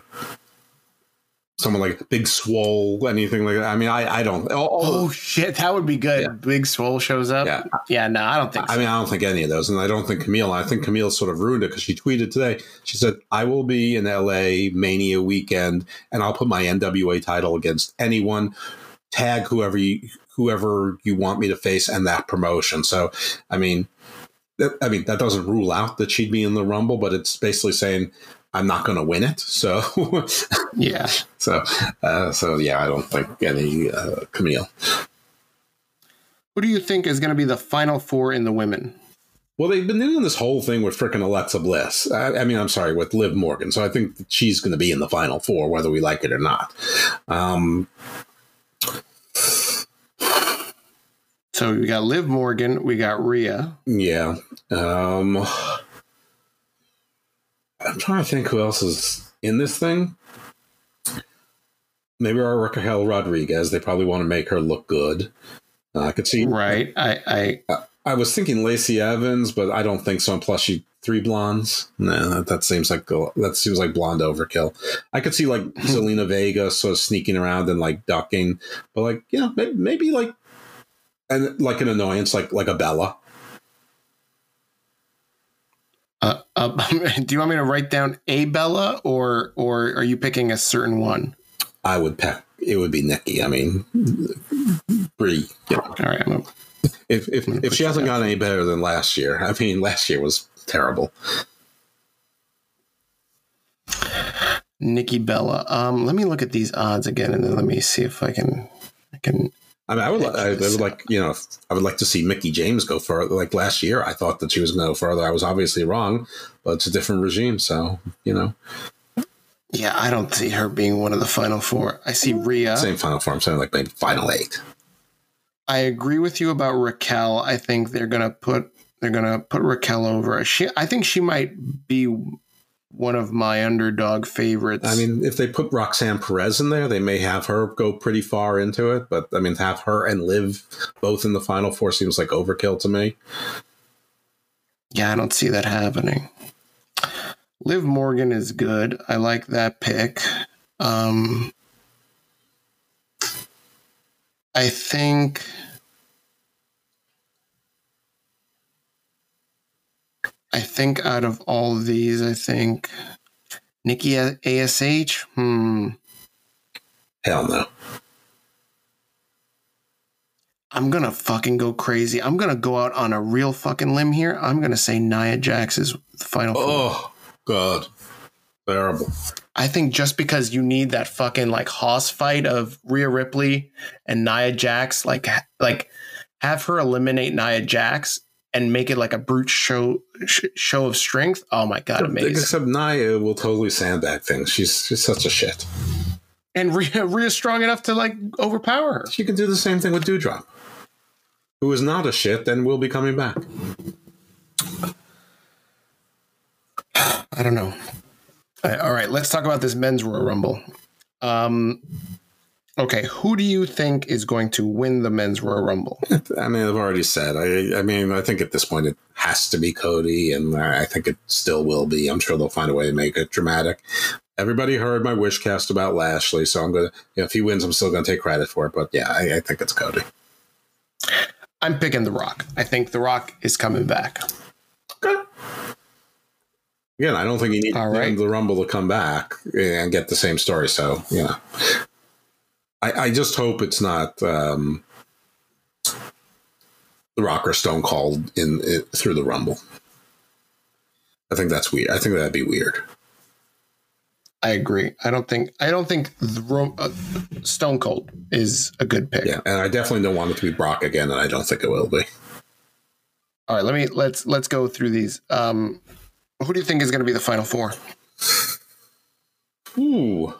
someone like Big Swole, anything like that. I mean, I I don't. Oh, Oh shit, that would be good. Yeah. Big Swole shows up. Yeah. yeah. No, I don't think. I mean, I don't think any of those, and I don't think Kamille. I think Kamille sort of ruined it because she tweeted today. She said, "I will be in LA Mania weekend, and I'll put my NWA title against anyone tag whoever you whoever you want me to face and that promotion. So, I mean, I mean that doesn't rule out that she'd be in the Rumble, but it's basically saying I'm not going to win it. So, yeah. So, uh, so yeah, I don't think any uh, Kamille. Who do you think is going to be the final four in the women? Well, they've been doing this whole thing with freaking Alexa Bliss. I, I, mean, I'm sorry, with Liv Morgan. So I think she's going to be in the final four, whether we like it or not. Um, so we got Liv Morgan, we got Rhea. Yeah. Um, I'm trying to think who else is in this thing. Maybe our Raquel Rodriguez. They probably want to make her look good. Uh, I could see. Right. I, I I was thinking Lacey Evans, but I don't think so. And plus, she three blondes. No, that, that seems like that seems like blonde overkill. I could see like Zelina Vega sort of sneaking around and like ducking, but like you know maybe, maybe like and like an annoyance like like a Bella. Uh, uh, do you want me to write down a Bella or or are you picking a certain one? I would pick. It would be Nikki. I mean, pretty. You know. All right. I'm gonna, if if, if she hasn't gotten any better than last year, I mean, last year was terrible. Nikki Bella. Um, let me look at these odds again, and then let me see if I can. I can. I mean, I would, I, I would like, you know, I would like to see Mickie James go further. Like last year, I thought that she was going to go further. I was obviously wrong, but it's a different regime, so you know. Yeah, I don't see her being one of the final four. I see Rhea. Same final four. I'm saying like maybe final eight. I agree with you about Raquel. I think they're gonna put they're gonna put Raquel over. She, I think she might be one of my underdog favorites. I mean, if they put Roxanne Perez in there, they may have her go pretty far into it. But I mean, to have her and Liv both in the final four seems like overkill to me. Yeah, I don't see that happening. Liv Morgan is good. I like that pick. Um, I think I think out of all of these, I think Nikki ASH. Hmm. Hell no. I'm gonna fucking go crazy. I'm gonna go out on a real fucking limb here. I'm gonna say Nia Jax is the final. Oh God, terrible. I think just because you need that fucking like hoss fight of Rhea Ripley and Nia Jax, like like have her eliminate Nia Jax and make it like a brute show sh- show of strength. Oh my god, amazing! Except Nia will totally sandbag things. She's she's such a shit. And Rhea Rhea's strong enough to like overpower her. She can do the same thing with Doudrop, who is not a shit and will be coming back. I don't know. All right, let's talk about this men's Royal Rumble. Um, okay, who do you think is going to win the men's Royal Rumble? I mean, I've already said. I, I mean, I think at this point it has to be Cody, and I think it still will be. I'm sure they'll find a way to make it dramatic. Everybody heard my wish cast about Lashley, so I'm gonna. You know, if he wins, I'm still gonna take credit for it. But yeah, I, I think it's Cody. I'm picking The Rock. I think The Rock is coming back. Okay. Again, I don't think you need right. the Rumble to come back and get the same story. So, you know, I, I just hope it's not um, the Rock or Stone Cold in, in through the Rumble. I think that's weird. I think that'd be weird. I agree. I don't think I don't think the, uh, Stone Cold is a good pick. Yeah, and I definitely don't want it to be Brock again, and I don't think it will be. All right, let me let's let's go through these. Um, who do you think is going to be the final four? Ooh,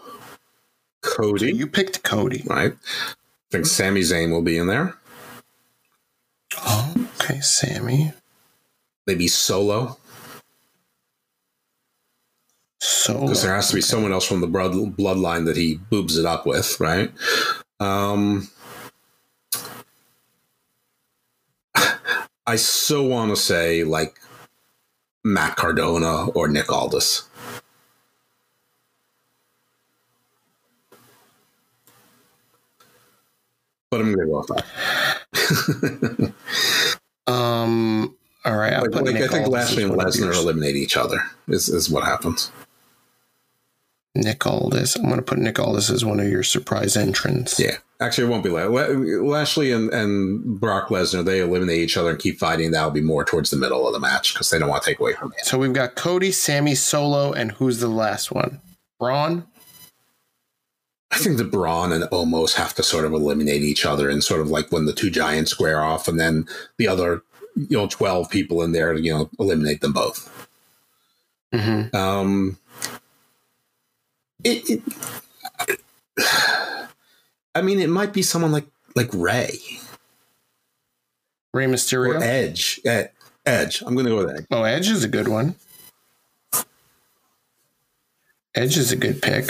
Cody. So you picked Cody, right? I think Sami Zayn will be in there. Oh, okay, Sami. Maybe Solo. Solo. Because there has to be okay. someone else from the blood bloodline that he boobs it up with, right? Um, I so want to say like Matt Cardona or Nick Aldis. But I'm gonna go that. um. All right. Like, like I think Lashley and Lesnar eliminate each other. Is is what happens. Nick Aldis. I'm going to put Nick Aldis as one of your surprise entrants. Yeah, Actually, it won't be La- Lashley and, and Brock Lesnar. They eliminate each other and keep fighting. That'll be more towards the middle of the match because they don't want to take away from it. So we've got Cody, Sami, Solo, and who's the last one? Braun. I think the Braun and Omos have to sort of eliminate each other and sort of like when the two giants square off, and then the other, you know, twelve people in there, you know, eliminate them both. Mm-hmm. Um, it, it I mean, it might be someone like like Ray, Rey Mysterio, or Edge. Ed, Edge. I'm going to go with Edge. Oh, Edge is a good one. Edge is a good pick.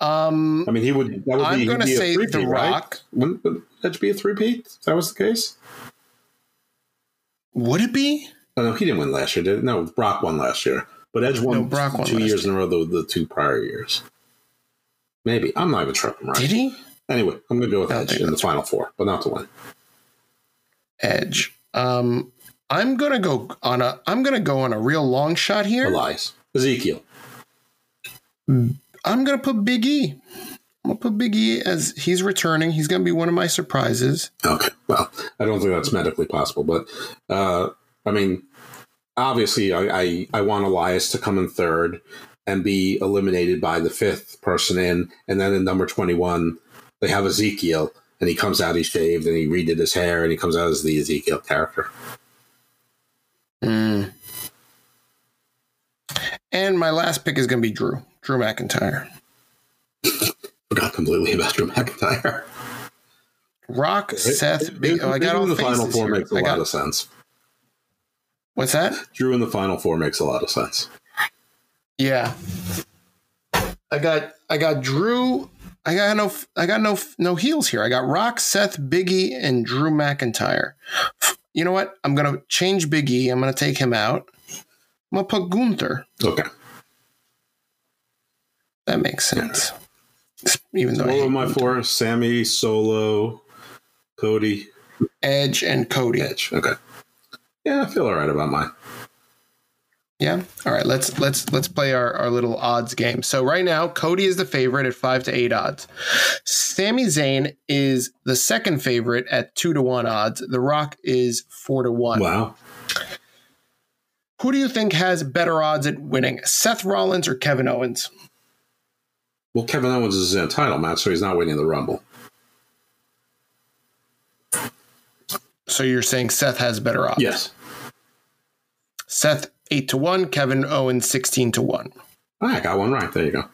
Um, I mean, he would. That would I'm gonna say three-peat, The right? Rock. Wouldn't would Edge be a three-peat? If that was the case? Would it be? Oh, no, he didn't win last year, did it? No, Brock won last year. But Edge won No, Brock won two years in a row, the, the two prior years. Maybe. I'm not even sure. I'm right. Did he? Anyway, I'm going to go with Edge in the final four, but not the win. Edge. Um, I'm gonna go on a. I'm gonna go on a real long shot here. Elias. Ezekiel. I'm gonna put Big E. I'm gonna put Big E as he's returning. He's gonna be one of my surprises. Okay. Well, I don't think that's medically possible, but uh, I mean, obviously, I, I, I want Elias to come in third and be eliminated by the fifth person in, and then in number twenty-one, they have Ezekiel, and he comes out, he's shaved, and he redid his hair, and he comes out as the Ezekiel character. Mm. And my last pick is gonna be Drew. Drew McIntyre. Forgot completely about Drew McIntyre. Rock, Seth, Big. Oh, I got all in the final four here. makes a I lot got, of sense. what's that? Drew in the final four makes a lot of sense. Yeah. I got I got Drew. I got no I got no no heels here. I got Rock, Seth, Biggie, and Drew McIntyre. You know what? I'm gonna change Biggie. I'm gonna take him out. I'm gonna put Gunther. Okay. That makes sense. Even though What were my four? Sami, Solo, Cody, Edge and Cody. Edge. Okay. Yeah, I feel all right about mine. Yeah. All right. Let's let's let's play our, our little odds game. So right now, Cody is the favorite at five to eight odds. Sami Zayn is the second favorite at two to one odds. The Rock is four to one. Wow. Who do you think has better odds at winning? Seth Rollins or Kevin Owens? Well, Kevin Owens is in a title match, so he's not winning the Rumble. So you're saying Seth has better odds? Yes. Seth eight to one, Kevin Owens sixteen to one. Ah, I got one right. There you go.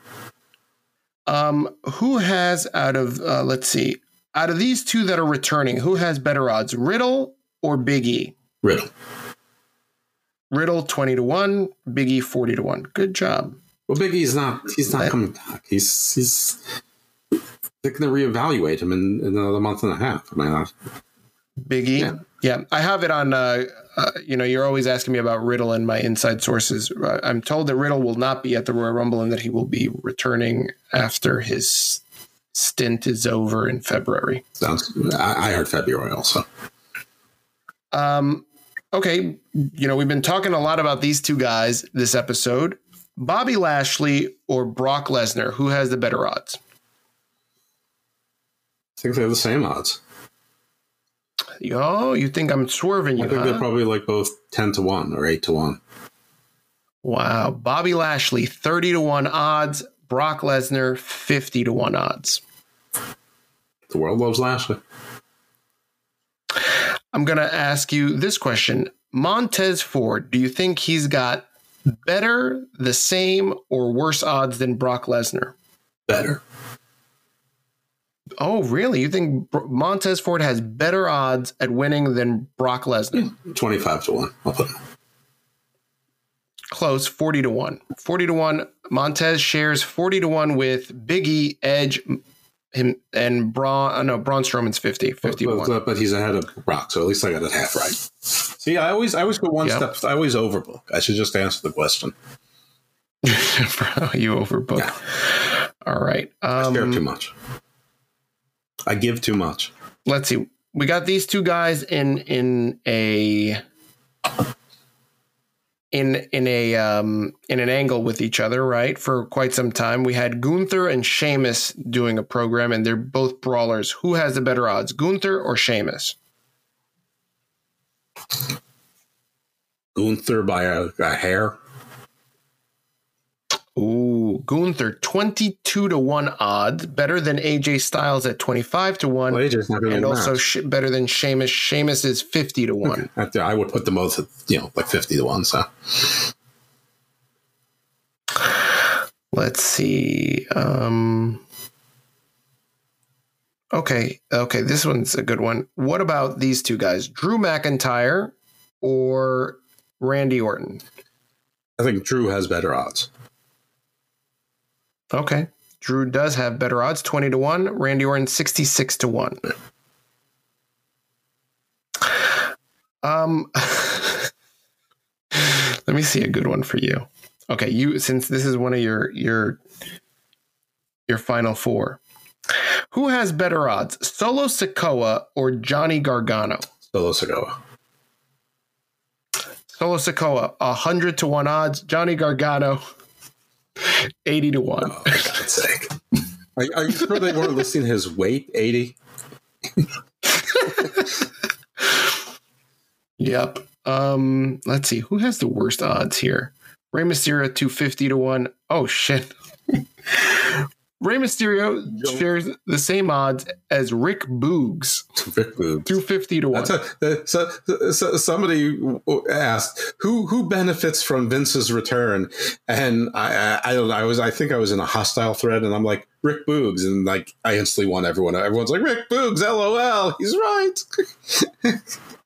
Um, who has out of uh, let's see, out of these two that are returning, who has better odds, Riddle or Big E? Riddle. Riddle twenty to one, Big E forty to one. Good job. Well, Big E's not. He's not coming back. He's he's. They're going to reevaluate him in, in another month and a half. I mean, I, Big E. Yeah. yeah, I have it on. Uh, uh, you know, you're always asking me about Riddle and my inside sources. Uh, I'm told that Riddle will not be at the Royal Rumble and that he will be returning after his stint is over in February. sounds. I, I heard February also. Um, okay, you know, we've been talking a lot about these two guys this episode. Bobby Lashley or Brock Lesnar, who has the better odds? I think they have the same odds. Yo, you think I'm swerving you? I think huh? they're probably like both ten to one or eight to one. Wow. Bobby Lashley, 30 to 1 odds. Brock Lesnar, 50 to 1 odds. The world loves Lashley. I'm going to ask you this question Montez Ford, do you think he's got better, the same, or worse odds than Brock Lesnar? Better. Oh, really? You think Montez Ford has better odds at winning than Brock Lesnar? Twenty-five to one. I'll put him. Close, 40 to 1. 40 to 1. Montez shares 40 to 1 with Big E, Edge, him, and Braun. Uh, no, Braun Strowman's 50. 50 But, but, he's ahead of Brock, so at least I got it half right. See, I always I always go one Yep. step. I always overbook. I should just answer the question. Bro, you overbook. All right. I care too Um, much. I give too much. let's see. We got these two guys in in a in in a um, in an angle with each other, right? For quite some time, we had Gunther and Sheamus doing a program, and they're both brawlers. Who has the better odds, Gunther or Sheamus? Gunther by a, a hair. Ooh, Gunther, 22 to 1 odds, better than AJ Styles at 25 to 1. Well, AJ's not gonna and also sh- better than Sheamus. Sheamus is 50 to 1. I, I would put them both at you know like fifty to one. So Let's see. Um Okay, okay, this one's a good one. What about these two guys? Drew McIntyre or Randy Orton? I think Drew has better odds. Okay. Drew does have better odds, 20 to 1. Randy Orton 66 to 1. Um Let me see a good one for you. Okay, you since this is one of your your your final four. Who has better odds, Solo Sikoa or Johnny Gargano? Solo Sikoa. Solo Sikoa, 100 to 1 odds. Johnny Gargano, 80 to 1. Oh, God's sake. Are, are you sure they weren't listing his weight? Eighty. Yep. Um, let's see. Who has the worst odds here? Rey Mysterio 250 to 1. Oh shit. Rey Mysterio shares the same odds as Rick Boogs, Rick Boogs. 250 to 1. That's a, uh, so, so somebody asked who who benefits from Vince's return, and I, I I don't know. I was I think I was in a hostile thread, and I'm like Rick Boogs, and like I instantly won everyone. Everyone's like Rick Boogs, lol. He's right.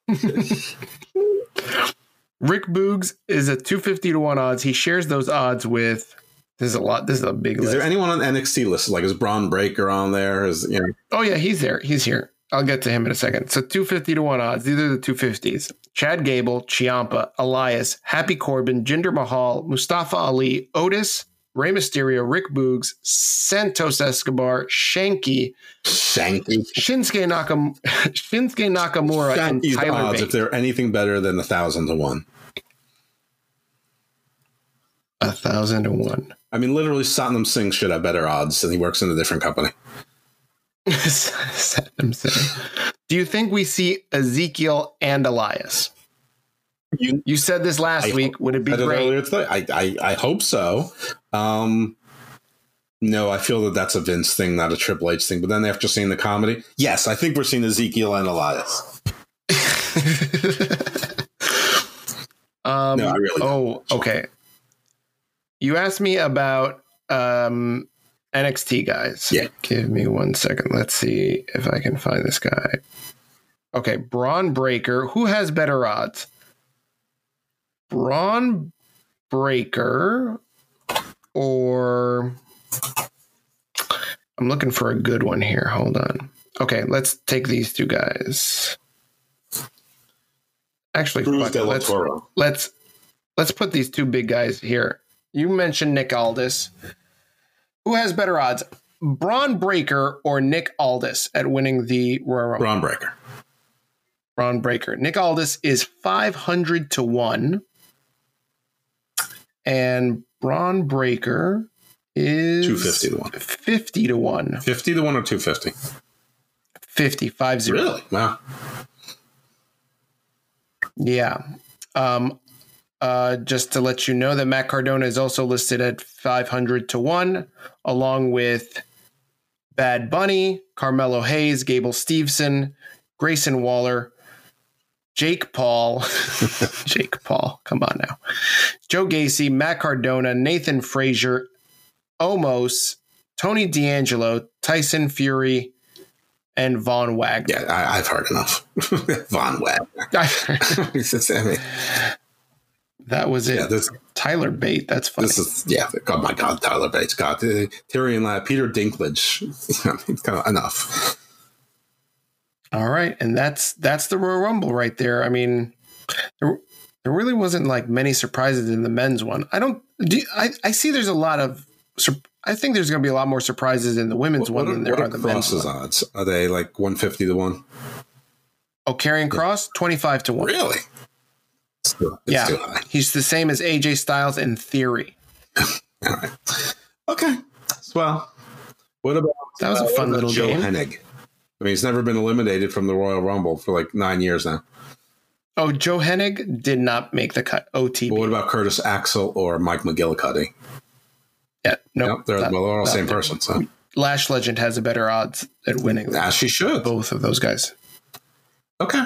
Rick Boogs is at 250 to 1 odds. He shares those odds with this is a lot. This is a big list. Is list. there anyone on NXT list? Like is Bron Breakker on there? Is you know Oh yeah, he's there. He's here. I'll get to him in a second. So 250 to 1 odds. These are the 250s. Chad Gable, Ciampa, Elias, Happy Corbin, Jinder Mahal, Mustafa Ali, Otis, Rey Mysterio, Rick Boogs, Santos Escobar, Shanky, Shanky? Shinsuke, Nakam- Shinsuke Nakamura, and Tyler odds Bate. if they're anything better than a thousand to one. A thousand to one. I mean, literally, Satnam Singh should have better odds, and he works in a different company. Satnam Singh. Do you think we see Ezekiel and Elias? You, You said this last I week. Would it be I great? earlier today. I, I, I hope so. Um, no, I feel that that's a Vince thing, not a Triple H thing. But then after seeing the comedy, yes, I think we're seeing Ezekiel and Elias. Um, No, I really Oh, okay. You asked me about um, NXT guys. Yeah. Give me one second. Let's see if I can find this guy. Okay, Bron Breakker. Who has better odds? Bron Breakker or I'm looking for a good one here. Hold on. Okay, let's take these two guys. Actually, fuck it, de la let's, let's let's put these two big guys here. You mentioned Nick Aldis. Who has better odds, Bron Breakker or Nick Aldis at winning the Royal Rumble? Bron Breakker. Bron Breakker. Nick Aldis is 500 to 1. And Bron Breakker is 250 to 1. 50 to 1. 50 to 1 or 250? 50, 5 0. Really? Wow. Yeah. Um, uh, just to let you know that Matt Cardona is also listed at 500 to 1, along with Bad Bunny, Carmelo Hayes, Gable Steveson, Grayson Waller, Jake Paul, Jake Paul, come on now, Joe Gacy, Matt Cardona, Nathan Frazer, Omos, Tony D'Angelo, Tyson Fury, and Von Wagner. Yeah, I, I've heard enough. Von Wagner. I mean, that was it. yeah, this, Tyler Bate. That's funny. this is, yeah, oh my God, Tyler Bates. God, uh, Tyrion Ladd, Peter Dinklage. I mean, kind of enough. All right, and that's that's the Royal Rumble right there. I mean, there, there really wasn't like many surprises in the men's one. I don't. Do you- I I see there's a lot of. I think there's going to be a lot more surprises in the women's What, one are, than there what are are the men's Kross's one. odds? Are they like 150 to 1? Oh, Karrion Kross, twenty five to one. Really? Too, it's yeah, too high. he's the same as AJ Styles in theory. All right. Okay. Well, what about That was a uh, what fun little Joe game. Hennig? I mean, he's never been eliminated from the Royal Rumble for like nine years now. Oh, Joe Hennig did not make the cut. OTB. But what about Curtis Axel or Mike McGillicutty? yeah, no, Nope, they're, that- well, they're all the that- same person. So Lash Legend has a better odds at winning than as she should. both of those guys. Okay.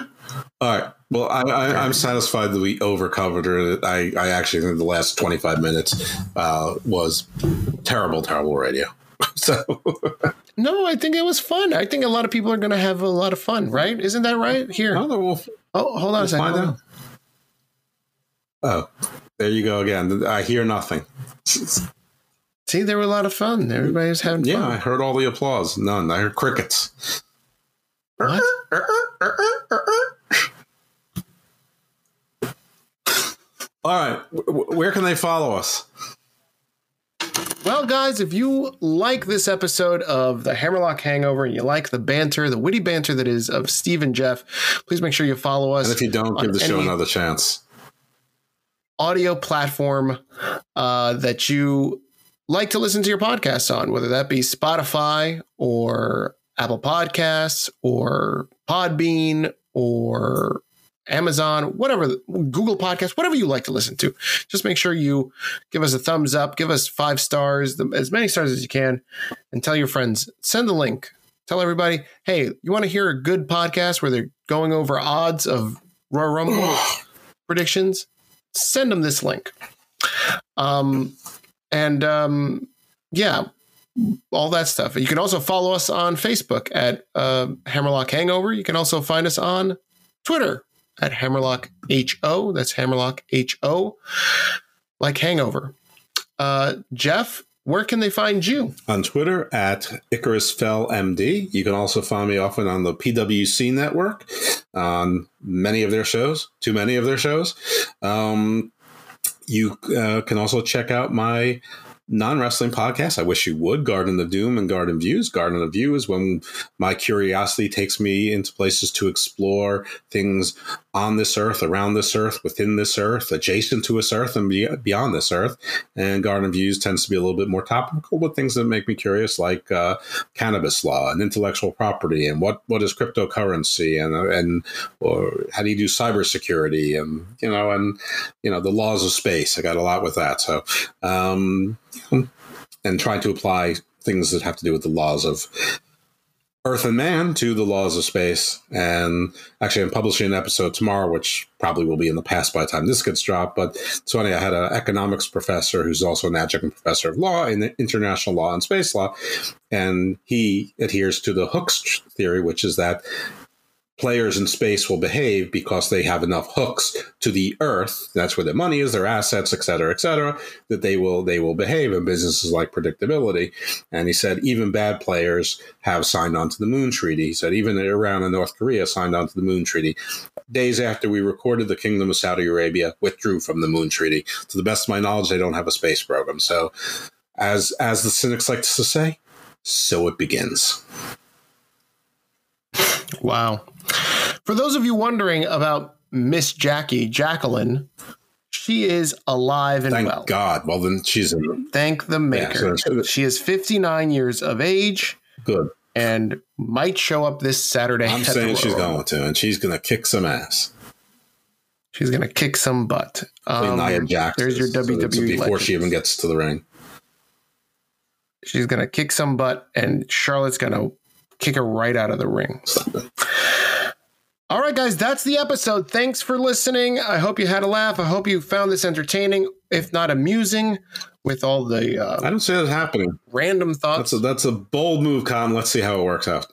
All right. Well, I, I, I'm satisfied that we overcovered it. I, I actually think the last 25 minutes uh, was terrible, terrible radio. So No, I think it was fun. I think a lot of people are going to have a lot of fun, right? Isn't that right? Here. Oh, we'll, Oh, hold on a we'll second. out. on. Oh, there you go again. I hear nothing. See, they were a lot of fun. Everybody was having fun. Yeah, I heard all the applause. None. I heard crickets. What? All right. Where can they follow us? Well, guys, if you like this episode of the Hammerlock Hangover and you like the banter, the witty banter that is of Steve and Jeff, please make sure you follow us. And if you don't, give the show another chance. audio platform uh, that you like to listen to your podcasts on, whether that be Spotify or Apple Podcasts or Podbean or Amazon, whatever, Google Podcast, whatever you like to listen to. Just make sure you give us a thumbs up, give us five stars, the- as many stars as you can, and tell your friends. Send the link. Tell everybody, hey, you want to hear a good podcast where they're going over odds of Royal Rumble predictions? Send them this link. Um, and um, yeah, all that stuff. You can also follow us on Facebook at uh, Hammerlock Hangover. You can also find us on Twitter at Hammerlock HO. That's Hammerlock HO, like Hangover. Uh, Jeff, where can they find you? on Twitter at Icarus Fell MD. You can also find me often on the PWC network on many of their shows, too many of their shows. Um, you uh, can also check out my non wrestling podcast. I wish you would Garden of Doom and Garden Views. Garden of View is when my curiosity takes me into places to explore things on this earth, around this earth, within this earth, adjacent to this earth, and beyond this earth. And Garden Views tends to be a little bit more topical with things that make me curious, like uh, cannabis law and intellectual property, and what what is cryptocurrency, and and or how do you do cybersecurity, and you know, and you know the laws of space. I got a lot with that. So, um, and trying to apply things that have to do with the laws of Earth and Man to the laws of space. And actually, I'm publishing an episode tomorrow, which probably will be in the past by the time this gets dropped. But it's funny, I had an economics professor who's also an adjunct professor of law in international law and space law. And he adheres to the Hooks theory, which is that players in space will behave because they have enough hooks to the earth that's where their money is their assets et cetera et cetera that they will they will behave and businesses like predictability. And he said even bad players have signed on to the moon treaty. He said even iran and north korea signed on to the moon treaty. Days after we recorded the kingdom of saudi arabia withdrew from the moon treaty. To the best of my knowledge they don't have a space program. So as as the cynics like to say so it begins Wow. For those of you wondering about Miss Jackie, Jacqueline, she is alive and thank well. god well then she's in Thank the maker. so- she is 59 years of age good and might show up this Saturday. I'm at the saying she's going to, and she's going to kick some ass. She's going to kick some butt. Um, Nia Jax. there's your so that's WWE before she even gets to the ring. She's going to kick some butt, and Charlotte's going to kick her right out of the ring. All right, guys, that's the episode. Thanks for listening. I hope you had a laugh. I hope you found this entertaining, if not amusing, with all the I uh, don't see that happening. random thoughts. That's a that's a bold move, Con. Let's see how it works out.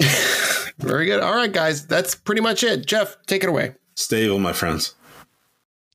Very good. All right, guys, that's pretty much it. Jeff, take it away. Stay evil, my friends.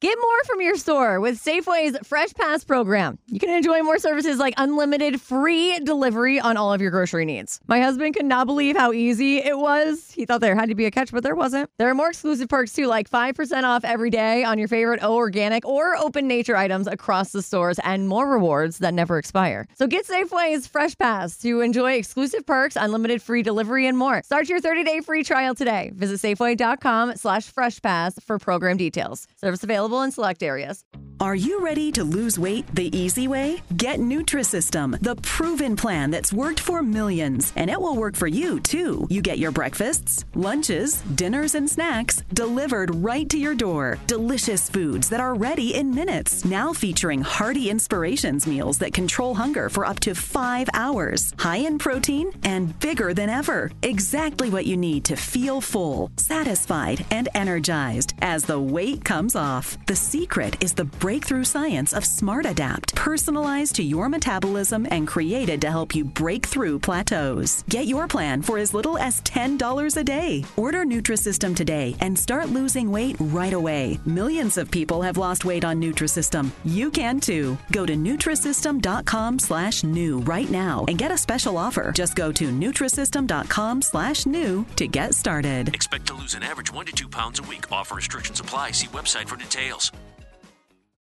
Get more from your store with Safeway's Fresh Pass program. You can enjoy more services like unlimited free delivery on all of your grocery needs. My husband could not believe how easy it was. He thought there had to be a catch, but there wasn't. There are more exclusive perks too, like 5% off every day on your favorite O organic or open nature items across the stores and more rewards that never expire. So get Safeway's Fresh Pass to enjoy exclusive perks, unlimited free delivery, and more. Start your 30-day free trial today. Visit Safeway.com slash Fresh Pass for program details. Service available in select areas. Are you ready to lose weight the easy way? Get Nutrisystem, the proven plan that's worked for millions, and it will work for you too. You get your breakfasts, lunches, dinners, and snacks delivered right to your door. Delicious foods that are ready in minutes. Now featuring hearty inspirations meals that control hunger for up to five hours. High in protein and bigger than ever. Exactly what you need to feel full, satisfied, and energized as the weight comes off. The secret is the breakthrough science of Smart Adapt, personalized to your metabolism and created to help you break through plateaus. Get your plan for as little as $10 a day. Order Nutrisystem today and start losing weight right away. Millions of people have lost weight on Nutrisystem. You can too. Go to Nutrisystem.com slash new right now and get a special offer. Just go to Nutrisystem.com slash new to get started. Expect to lose an average one to two pounds a week. Offer restrictions apply. See website for details.